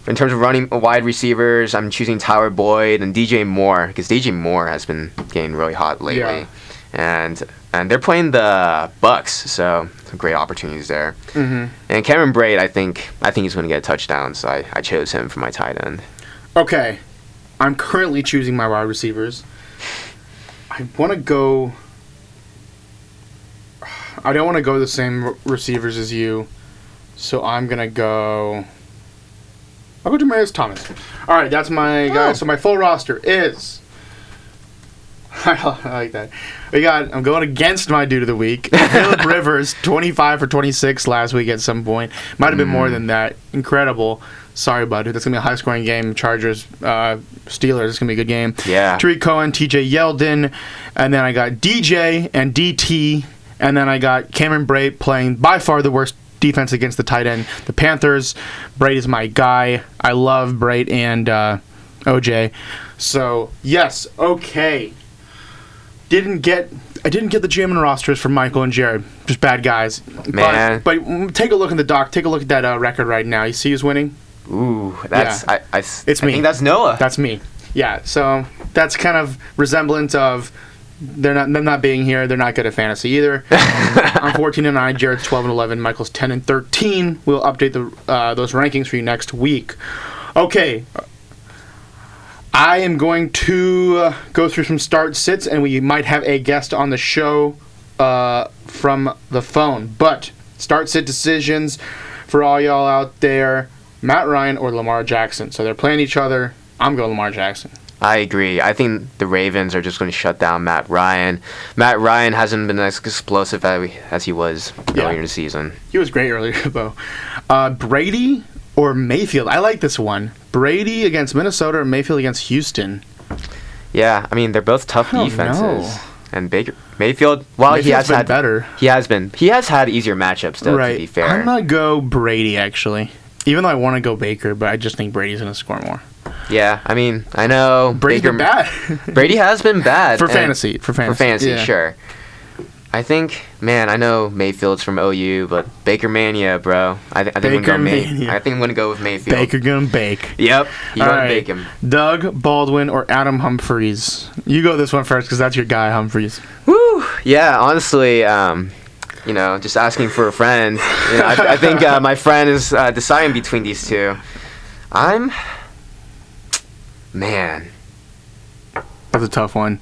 In terms of running wide receivers, I'm choosing Tyler Boyd and DJ Moore because DJ Moore has been getting really hot lately, Yeah. and and they're playing the Bucks, so great opportunities there. Mm-hmm. And Cameron Brate, I think I think he's going to get a touchdown, so I, I chose him for my tight end. Okay, I'm currently choosing my wide receivers. I want to go. I don't want to go the same receivers as you, so I'm gonna go. I'll go to Demaryius Thomas. All right, that's my guy. Oh. So my full roster is. I like that. We got. I'm going against my dude of the week. Philip Rivers, 25 for 26 last week at some point. Might have been more mm. than that. Incredible. Sorry, bud. That's gonna be a high scoring game. Chargers, uh, Steelers. It's gonna be a good game. Yeah. Tarik Cohen, T.J. Yeldon, and then I got DJ and DT, and then I got Cameron Brate playing by far the worst defense against the tight end, the Panthers. Brate is my guy. I love Brate and uh, OJ. So yes, okay. Didn't get I didn't get the jamming rosters for Michael and Jared. Just bad guys. Man. But, but take a look in the doc. Take a look at that uh, record right now. You see who's winning? Ooh, that's Yeah. I, I It's I me. think that's Noah. That's me. Yeah, so that's kind of resemblant of they're not them not being here. They're not good at fantasy either. I'm 14 and 9. Jared's 12 and 11. Michael's 10 and 13. We'll update the uh, those rankings for you next week. Okay. I am going to uh, go through some start sits, and we might have a guest on the show uh, from the phone. But start sit decisions for all y'all out there: Matt Ryan or Lamar Jackson. So they're playing each other. I'm going Lamar Jackson. I agree. I think the Ravens are just going to shut down Matt Ryan. Matt Ryan hasn't been as explosive as he- as he was Yeah. earlier in the season. He was great earlier, though. Uh, Brady or Mayfield? I like this one. Brady against Minnesota or Mayfield against Houston? Yeah, I mean they're both tough defenses. know. And Baker Mayfield, while he Mayfield's has been had better. he has been he has had easier matchups though. right. To be fair, I'm gonna go Brady actually. Even though I want to go Baker, but I just think Brady's gonna score more. yeah, I mean I know Brady's Baker been bad Brady has been bad for fantasy. For fantasy. For fantasy, yeah. sure. I think, man, I know Mayfield's from OU, but Baker Mania, bro. I, th- I think I'm gonna go May-. I think I'm gonna go with Mayfield. Baker gonna bake. Yep, you All gotta right. bake him. Doug Baldwin or Adam Humphries? You go this one first because that's your guy, Humphries. Woo! Yeah, honestly, um, you know, just asking for a friend. You know, I, I think uh, my friend is uh, deciding between these two. I'm, man. That's a tough one.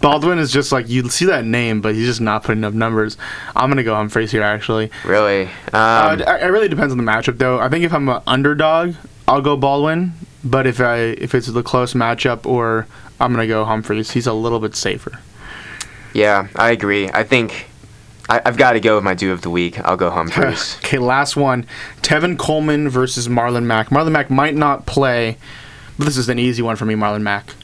Baldwin is just like you see that name, but he's just not putting up numbers. I'm gonna go Humphries here actually. Really? Um, Uh, it it really depends on the matchup, though. I think if I'm an underdog, I'll go Baldwin. But if I if it's the close matchup, or I'm gonna go Humphries. He's a little bit safer. yeah, I agree. I think I, I've got to go with my due of the week. I'll go Humphries. okay, last one: Tevin Coleman versus Marlon Mack. Marlon Mack might not play, but this is an easy one for me. Marlon Mack.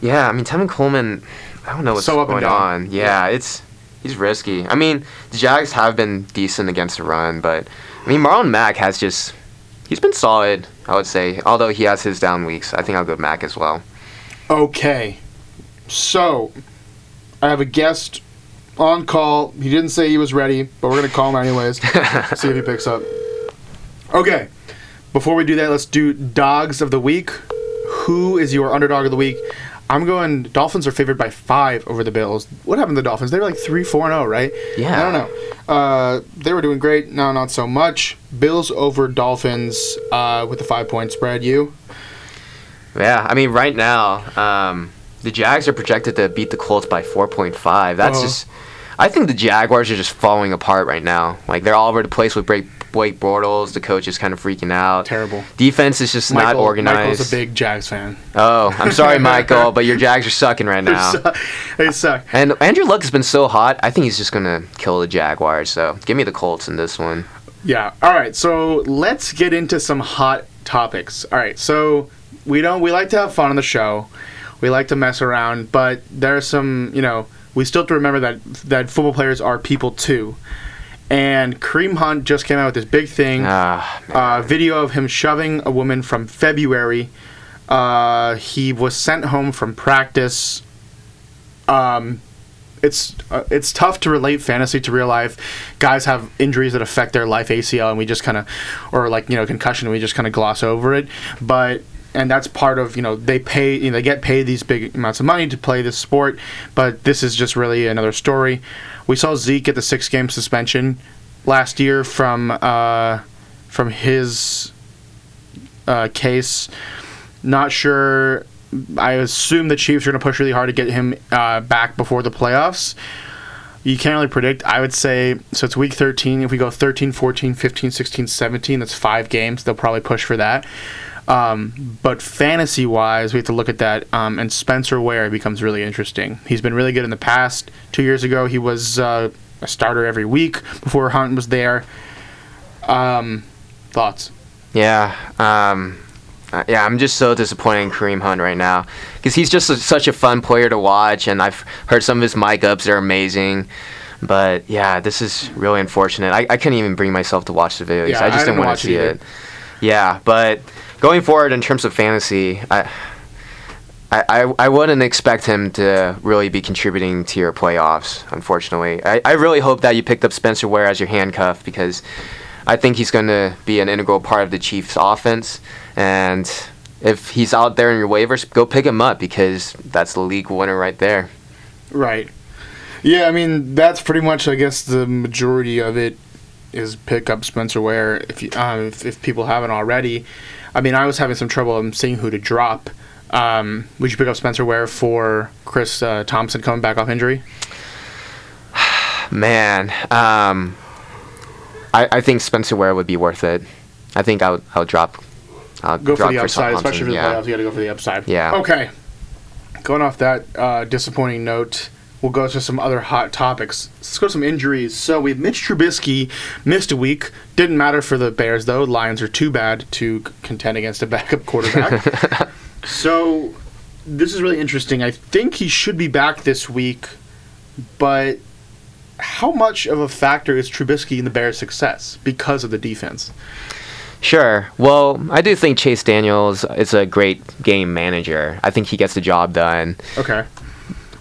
Yeah, I mean Tevin Coleman. I don't know what's So going on. Yeah, it's he's risky. I mean, the Jags have been decent against the run, but I mean Marlon Mack has just he's been solid. I would say, although he has his down weeks. I think I'll go Mack as well. Okay, so I have a guest on call. He didn't say he was ready, but we're gonna call him anyways. see if he picks up. Okay, before we do that, let's do dogs of the week. Who is your underdog of the week? I'm going. Dolphins are favored by five over the Bills. What happened to the Dolphins? They were like three, four, and zero, right? Yeah. I don't know. Uh, they were doing great. Now, not so much. Bills over Dolphins uh, with the five point spread. You? Yeah, I mean right now, um, the Jags are projected to beat the Colts by 4.5. That's Uh-huh. just. I think the Jaguars are just falling apart right now. Like they're all over the place with Blake, Blake Bortles. The coach is kind of freaking out. Terrible. Defense is just not organized. Michael's a big Jags fan. Oh, I'm sorry, Michael, but your Jags are sucking right now. they suck. And Andrew Luck has been so hot. I think he's just gonna kill the Jaguars. So give me the Colts in this one. Yeah. All right. So let's get into some hot topics. All right. So we don't. We like to have fun on the show. We like to mess around, but there are some. You know, we still have to remember that that football players are people too. And Kareem Hunt just came out with this big thing. Ah, uh, video of him shoving a woman from February. Uh, he was sent home from practice. Um, it's uh, it's tough to relate fantasy to real life. Guys have injuries that affect their life ACL, and we just kind of, or like you know concussion, and we just kind of gloss over it. But and that's part of you know they pay you know, they get paid these big amounts of money to play this sport. But this is just really another story. We saw Zeke get the six game suspension last year from uh, from his uh, case. Not sure. I assume the Chiefs are going to push really hard to get him uh, back before the playoffs. You can't really predict. I would say, so it's week 13. If we go 13, 14, 15, 16, 17, that's five games. They'll probably push for that. Um, but fantasy wise, we have to look at that. Um, and Spencer Ware becomes really interesting. He's been really good in the past. Two years ago, he was uh, a starter every week before Hunt was there. Um, thoughts? Yeah. Um, uh, yeah, I'm just so disappointed in Kareem Hunt right now because he's just a, such a fun player to watch, and I've heard some of his mic ups; they're amazing. But yeah, this is really unfortunate. I, I couldn't even bring myself to watch the video. Yeah, I just I didn't didn't want to see it. Yeah, but going forward in terms of fantasy, I, I, I, wouldn't expect him to really be contributing to your playoffs, unfortunately. I, I really hope that you picked up Spencer Ware as your handcuff because I think he's going to be an integral part of the Chiefs' offense. And if he's out there in your waivers, go pick him up because that's the league winner right there. Right. Yeah, I mean that's pretty much I guess the majority of it is pick up Spencer Ware if you, um, if, if people haven't already. I mean I was having some trouble um, seeing who to drop. Um, would you pick up Spencer Ware for Chris uh, Thompson coming back off injury? Man, um, I, I think Spencer Ware would be worth it. I think I would I would drop. I'll Go drop for the upside, Thompson, especially for the yeah. playoffs. You got to go for the upside. Yeah. Okay. Going off that uh, disappointing note, we'll go to some other hot topics. Let's go to some injuries. So we have Mitch Trubisky missed a week. Didn't matter for the Bears though. Lions are too bad to contend against a backup quarterback. so this is really interesting. I think he should be back this week, but how much of a factor is Trubisky in the Bears' success because of the defense? Sure. Well, I do think Chase Daniels is a great game manager. I think he gets the job done. Okay.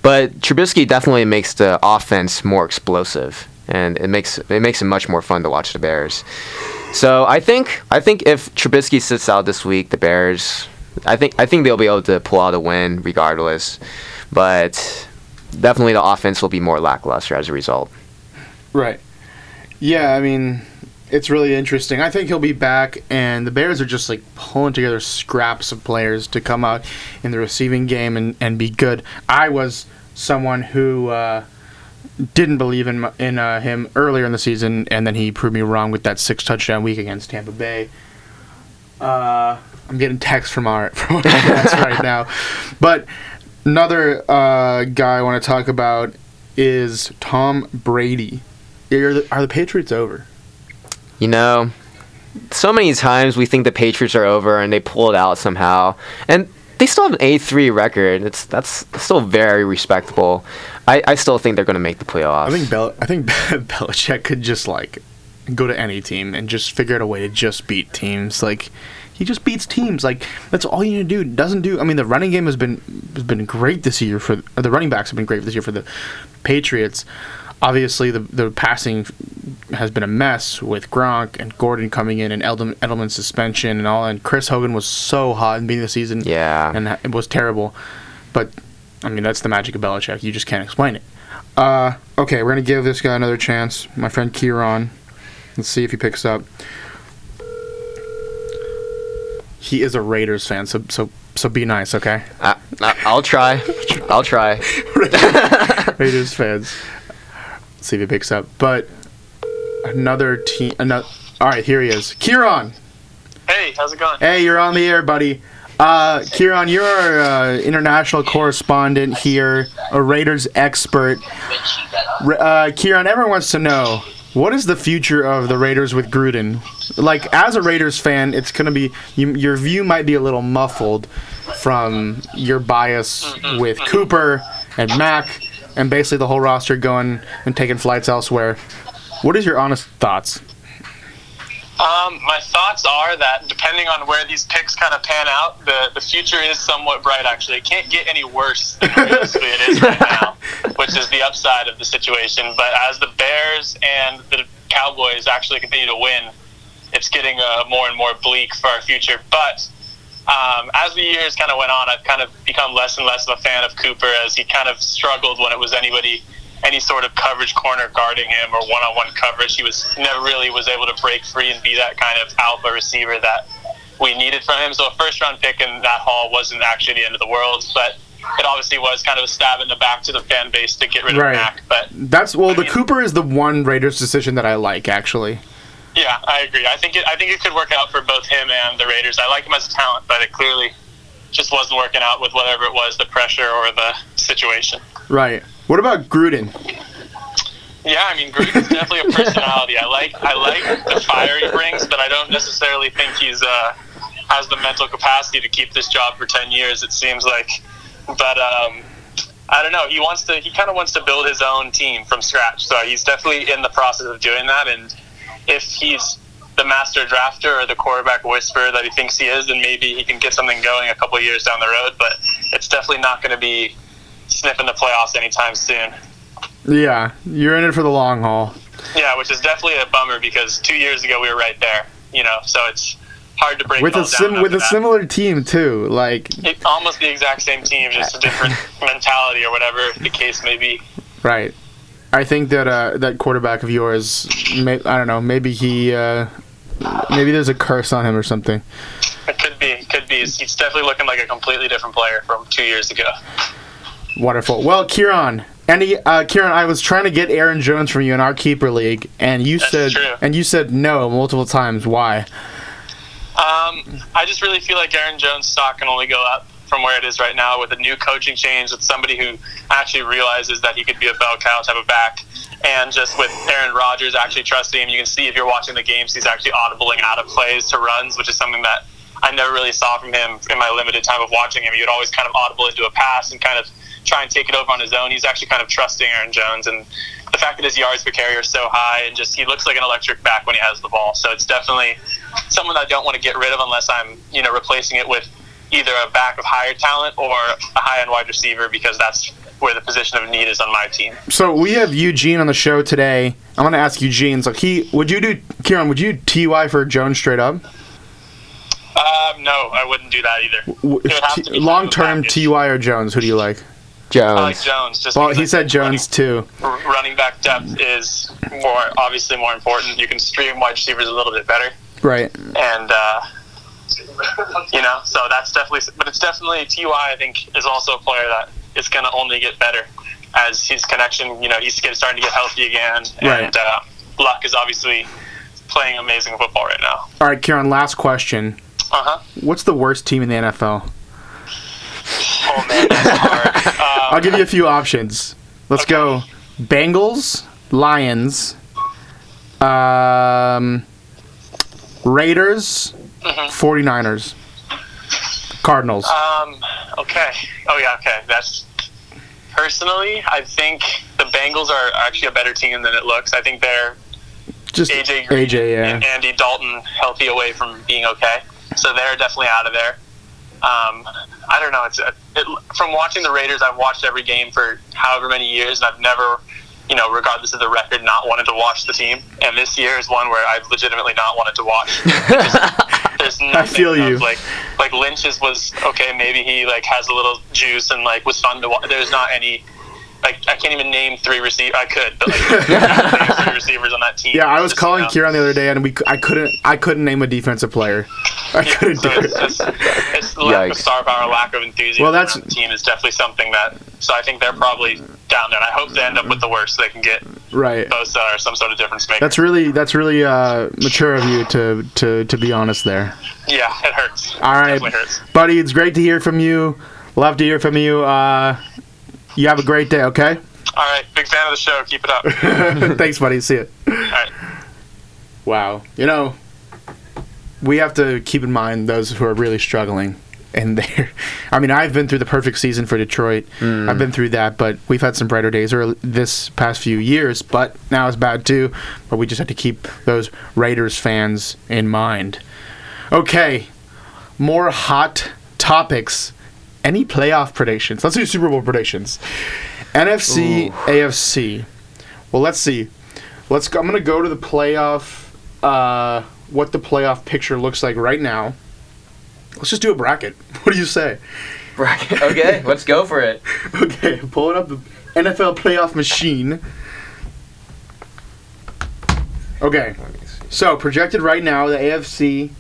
But Trubisky definitely makes the offense more explosive, and it makes it makes it much more fun to watch the Bears. So I think I think if Trubisky sits out this week, the Bears, I think I think they'll be able to pull out a win regardless. But definitely the offense will be more lackluster as a result. Right. Yeah, I mean, it's really interesting. I think he'll be back, and the Bears are just like pulling together scraps of players to come out in the receiving game and, and be good. I was someone who uh, didn't believe in in uh, him earlier in the season, and then he proved me wrong with that six touchdown week against Tampa Bay. Uh, I'm getting texts from our from our right now, but another uh, guy I want to talk about is Tom Brady. Are the, are the Patriots over? You know, so many times we think the Patriots are over and they pull it out somehow, and they still have an A3 record. It's that's still very respectable. I, I still think they're going to make the playoffs. I think Bel- I think Belichick could just like go to any team and just figure out a way to just beat teams. Like he just beats teams. Like that's all you need to do. Doesn't do. I mean, the running game has been has been great this year for the running backs have been great this year for the Patriots. Obviously, the the passing has been a mess with Gronk and Gordon coming in and Edelman, Edelman's suspension and all. And Chris Hogan was so hot in the beginning of the season. Yeah. and it was terrible. But I mean, that's the magic of Belichick. You just can't explain it. Uh, okay, we're gonna give this guy another chance. My friend Kieran. Let's see if he picks up. He is a Raiders fan, so so so be nice, okay? I, I, I'll try. I'll try. Raiders fans. Let's see if he picks up. But another team. Another. All right, here he is. Kieran. Hey, how's it going? Hey, you're on the air, buddy. Uh, Kieran, you're our uh, international correspondent here, a Raiders expert. Uh, Kieran, everyone wants to know what is the future of the Raiders with Gruden? Like, as a Raiders fan, it's gonna be you, your view might be a little muffled from your bias with Cooper and Mack and basically the whole roster going and taking flights elsewhere. What is your honest thoughts? Um, my thoughts are that depending on where these picks kind of pan out, the, the future is somewhat bright. Actually, it can't get any worse than realistically it is right now, which is the upside of the situation. But as the Bears and the Cowboys actually continue to win, it's getting uh, more and more bleak for our future. But um, as the years kind of went on, I've kind of become less and less of a fan of Cooper as he kind of struggled when it was anybody, any sort of coverage corner guarding him or one-on-one coverage. He was never really was able to break free and be that kind of alpha receiver that we needed from him. So a first-round pick in that haul wasn't actually the end of the world, but it obviously was kind of a stab in the back to the fan base to get rid of Right. Mack. But That's well, the mean- Cooper is the one Raiders decision that I like actually. Yeah, I agree. I think it, I think it could work out for both him and the Raiders. I like him as a talent, but it clearly just wasn't working out with whatever it was, the pressure or the situation. Right. What about Gruden? Yeah, I mean Gruden's definitely a personality. I like I like the fire he brings, but I don't necessarily think he's uh, has the mental capacity to keep this job for ten years. It seems like, but um, I don't know. He wants to. He kind of wants to build his own team from scratch. So he's definitely in the process of doing that. And if he's the master drafter or the quarterback whisperer that he thinks he is, then maybe he can get something going a couple of years down the road. But it's definitely not going to be sniffing the playoffs anytime soon. Yeah, you're in it for the long haul. Yeah, which is definitely a bummer because two years ago we were right there. You know, so it's hard to break with a sim down with a that. similar team too. Like It, almost the exact same team, just a different mentality or whatever the case may be. right. I think that uh, that quarterback of yours, may, I don't know, maybe he, uh, maybe there's a curse on him or something. It could be, could be. He's definitely looking like a completely different player from two years ago. Wonderful. Well, Kieran, any uh, Kieran, I was trying to get Aaron Jones from you in our keeper league, and you That's said true. and you said no multiple times. Why? Um, I just really feel like Aaron Jones' stock can only go up from where it is right now with a new coaching change, with somebody who actually realizes that he could be a bell cow type of back, and just with Aaron Rodgers actually trusting him. You can see if you're watching the games, he's actually audibling out of plays to runs, which is something that I never really saw from him in my limited time of watching him. He would always kind of audible into a pass and kind of try and take it over on his own. He's actually kind of trusting Aaron Jones, and the fact that his yards per carry are so high, and just he looks like an electric back when he has the ball. So it's definitely someone I don't want to get rid of unless I'm, you know, replacing it with either a back of higher talent or a high end wide receiver because that's where the position of need is on my team. So we have Eugene on the show today. I'm gonna ask Eugene. So he, would you do Kieran? Would you T.Y. for Jones straight up? Um, no, I wouldn't do that either. It would have to be Long term T.Y. or Jones? Who do you like? Jones. I like Jones. Just Well, because he said think Jones too. Running, running back depth is more obviously more important. You can stream wide receivers a little bit better. Right. and uh, you know, so that's definitely. But it's definitely Ty. I think is also a player that is going to only get better as his connection. You know, he's getting starting to get healthy again, Right. and uh, Luck is obviously playing amazing football right now. All right, Kieran. Last question. Uh huh. What's the worst team in the NFL? Oh man, that's hard. I'll Um, give you a few options. Let's go. Bengals, Lions, um, Raiders, 49ers, Cardinals. um. Okay. Oh yeah. Okay. That's personally, I think the Bengals are actually a better team than it looks. I think they're Just AJ Green AJ, yeah. and Andy Dalton healthy away from being okay. So they're definitely out of there. Um, I don't know. It's it, from watching the Raiders. I've watched every game for however many years, and I've never, you know, regardless of the record, not wanted to watch the team. And this year is one where I've legitimately not wanted to watch. Just- There's nothing feel of, you. Like like Lynch's was okay. Maybe he like has a little juice and like was fun to watch. There's not any. Like I can't even name three receivers. I could, but like three receivers on that team. Yeah, I was Just, calling you know. Kieran the other day, and we c- I couldn't I couldn't name a defensive player. I Yeah, couldn't so do it's, it. it's, it's the lack of star power, lack of enthusiasm. Well, that's- the team is definitely something that. So I think they're probably down there. And I hope they end up with the worst so they can get Right. Bosa or some sort of difference maker. That's really that's really uh, mature of you to, to to be honest there. yeah, it hurts. All right, definitely hurts. buddy. It's great to hear from you. Love to hear from you. Uh, you have a great day. Okay. All right, big fan of the show. Keep it up. Thanks, buddy. See you. right. Wow. You know, we have to keep in mind those who are really struggling. And they're, I mean, I've been through the perfect season for Detroit. Mm. I've been through that, but we've had some brighter days early, this past few years. But now it's bad too. But we just have to keep those Raiders fans in mind. Okay, more hot topics. Any playoff predictions? Let's do Super Bowl predictions. NFC, AFC. Well, let's see. Let's. Go, I'm gonna go to the playoff. Uh, what the playoff picture looks like right now. Let's just do a bracket. What do you say? Bracket. Okay, let's go for it. Okay, pulling up the NFL playoff machine. Okay, so projected right now, the AFC.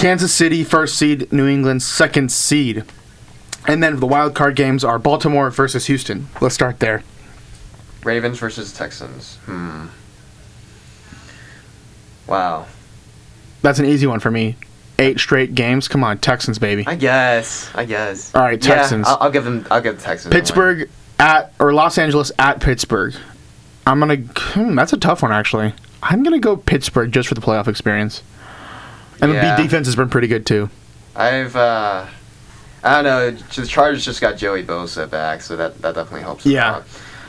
Kansas City first seed, New England second seed, and then the wild card games are Baltimore versus Houston. Let's start there. Ravens versus Texans. Hmm. Wow. That's an easy one for me. Eight straight games. Come on, Texans, baby. I guess. I guess. All right, Yeah, Texans. I'll, I'll give them. I'll give the Texans. Pittsburgh at or Los Angeles at Pittsburgh. I'm gonna. Hmm, that's a tough one actually. I'm gonna go Pittsburgh just for the playoff experience. And Yeah. defense has been pretty good too. I've. uh I don't know. The Chargers just got Joey Bosa back, so that that definitely helps. Yeah.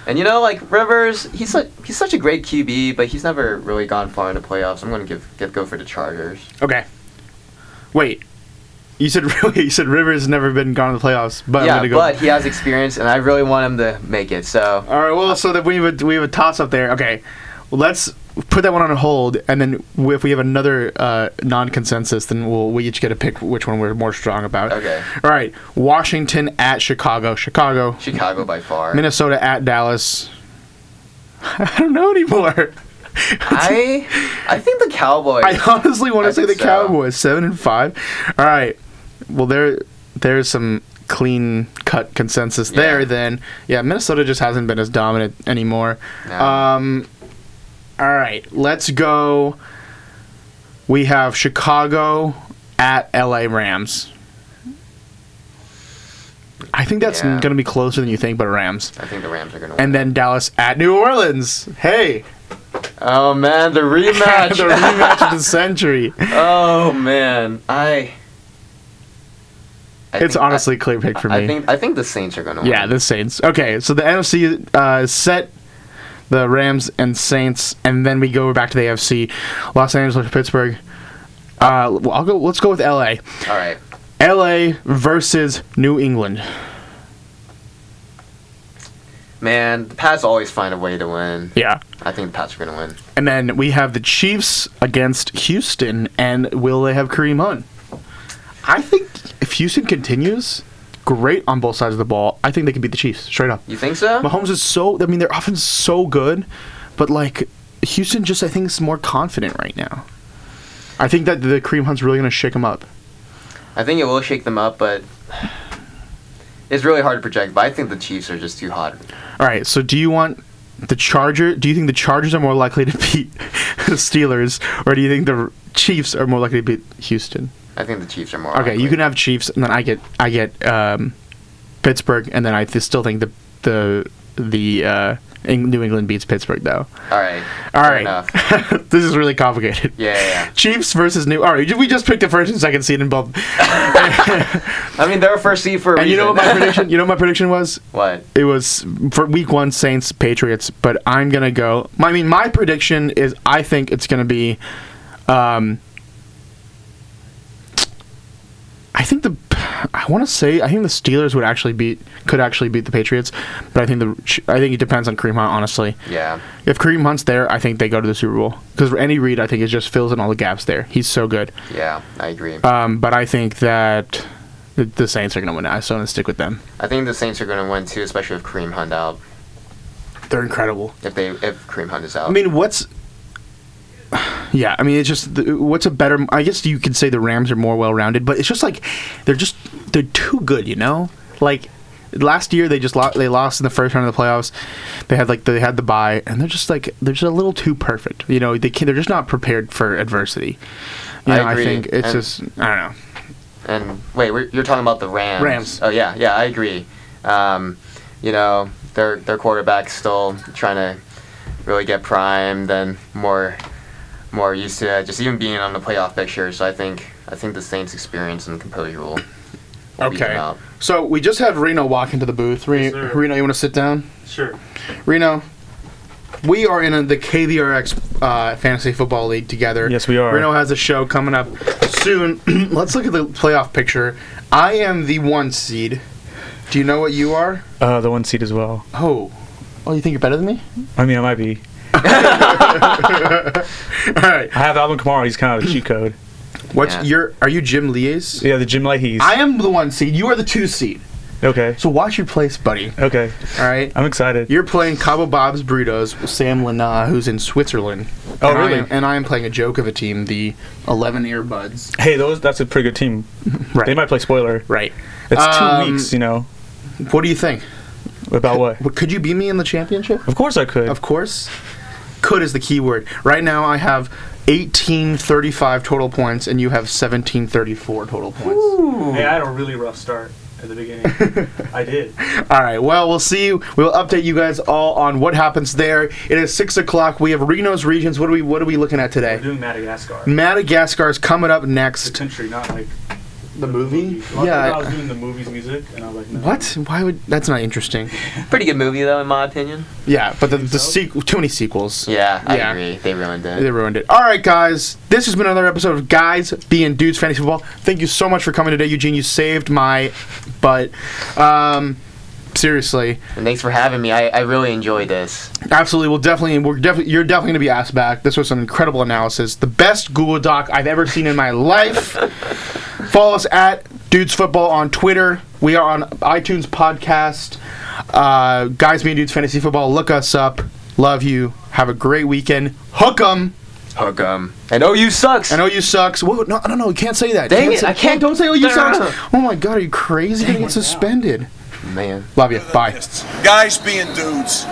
And you know, like Rivers, he's such he's such a great QB, but he's never really gone far in the playoffs. I'm going to give get go for the Chargers. Okay. Wait. You said really? You said Rivers has never been gone to the playoffs, but I'm yeah, gonna go. but he has experience, and I really want him to make it. So All right. Well, so that we have a, we have a toss up there. Okay. Well, let's put that one on hold, and then if we have another uh, non-consensus, then we'll we each get to pick which one we're more strong about. Okay. All right. Washington at Chicago. Chicago. Chicago by far. Minnesota at Dallas. I don't know anymore. I I think the Cowboys. I honestly want I to say the so. Cowboys seven and five. All right. Well, there there's some clean cut consensus there. Then yeah, Minnesota just hasn't been as dominant anymore. No. Um. All right, let's go. We have Chicago at LA Rams. I think that's Yeah. going to be closer than you think, but Rams. I think the Rams are gonna win. And then Dallas at New Orleans. Hey, oh man, the rematch. the rematch. of the century. oh man, I. I It's honestly a clear pick for me. I think I think the Saints are gonna win. yeah, the Saints. Okay, so the NFC uh, is set. The Rams and Saints, and then we go back to the AFC. Los Angeles, Pittsburgh. Uh, I'll go. Let's go with LA. All right. LA versus New England. Man, the Pats always find a way to win. Yeah. I think the Pats are gonna win. And then we have the Chiefs against Houston, and will they have Kareem Hunt? I think if Houston continues, great on both sides of the ball. I think they can beat the Chiefs straight up. You think so? Mahomes is so. I mean, their offense is so good, but like Houston, just I think is more confident right now. I think that the Kareem Hunt's really gonna shake them up. I think it will shake them up, but it's really hard to project. But I think the Chiefs are just too hot. All right. So, do you want the Charger? Do you think the Chargers are more likely to beat the Steelers, or do you think the Chiefs are more likely to beat Houston? I think the Chiefs are more. Okay, you can have Chiefs, and then I get I get um, Pittsburgh, and then I th- still think the the the uh, Eng- New England beats Pittsburgh though. All right. All right. Enough. this is really complicated. Yeah, yeah, yeah. Chiefs versus New. All right, we just picked the first and second seed in both. I mean, they're a first seed for And you know what my prediction? You know what my prediction was? what? It was for Week One Saints Patriots, but I'm gonna go. I mean, my prediction is I think it's gonna be. Um, I think the I want to say I think the Steelers would actually beat could actually beat the Patriots, but I think the I think it depends on Kareem Hunt honestly. Yeah. If Kareem Hunt's there, I think they go to the Super Bowl because Andy Reid I think it just fills in all the gaps there. He's so good. Yeah, I agree. Um, but I think that the, the Saints are gonna win. I still want to stick with them. I think the Saints are going to win too, especially with Kareem Hunt out. They're incredible. If they if Kareem Hunt is out. I mean, what's yeah? I mean, it's just what's a better? I guess you could say the Rams are more well-rounded, but it's just like they're just they're too good, you know. Like last year, they just lost. They lost in the first round of the playoffs. They had like they had the bye, and they're just like they're just a little too perfect. You know, they can, they're just not prepared for adversity. You I know, I, agree, think it's and- just I don't know. And wait, we're, you're talking about the Rams. Rams. Oh yeah, yeah, I agree. Um, you know, their their quarterback's still trying to really get primed and more more used to just even being on the playoff picture. So I think I think the Saints' experience and composure will, will beat them Okay. So we just had Reno walk into the booth. Re- Yes. Reno, you want to sit down? Sure. Reno, we are in a, the KVRX uh, Fantasy Football League together. Yes, we are. Reno has a show coming up soon. Let's look at the playoff picture. I am the one seed. Do you know what you are? Uh, the one seed as well. Oh. Oh, you think you're better than me? I mean, I might be. All right. I have Alvin Kamara. He's kind of a cheat code. What's Yeah. your? Are you Jim Lees? Yeah, the Jim Leahy's. I am the one seed. You are the two seed. okay. So watch your place, buddy. Okay. All right. I'm excited. You're playing Cabo Bob's Burritos with Sam Lana, who's in Switzerland. Oh, and I really? am- and I am playing a joke of a team, the 11 Earbuds. hey, those that's a pretty good team. Right. They might play spoiler. Right. It's two Um, weeks, you know. What do you think? About what? What- Could you beat me in the championship? Of course I could. Of course. Could is the key word. Right now, I have 1835 total points, and you have 1734 total points. Hey, I had a really rough start at the beginning. I did. All right. Well, we'll see. you. We'll update you guys all on what happens there. It is six o'clock. We have Reno's regions. What are we What are we looking at today? We're doing Madagascar. Madagascar's coming up The next. country, not like The movie? A lot of Yeah. people, I was doing the movies music, and I was like, no. What? Why would? That's not interesting. Pretty good movie though, in my opinion. Yeah, but the the so? sequel. Too many sequels. Yeah, I Yeah. agree. They ruined it. They ruined it. All right, guys. This has been another episode of Guys Being Dudes Fantasy Football. Thank you so much for coming today, Eugene. You saved my butt. Um, seriously. And thanks for having me. I, I really enjoyed this. Absolutely, we'll definitely. We're definitely. You're definitely going to be asked back. This was an incredible analysis. The best Google Doc I've ever seen in my life. Follow us at Dudes Football on Twitter. We are on iTunes podcast. Uh, Guys Being Dudes Fantasy Football. Look us up. Love you. Have a great weekend. Hook 'em. Hook 'em. And OU sucks. I know you sucks. Whoa, no, no, no. You can't say that. Dang Can't it, say- I can't- Don't say oh you sucks. Oh my God, are you crazy? You're gonna get suspended. Man. Love you. Bye. Guys being dudes.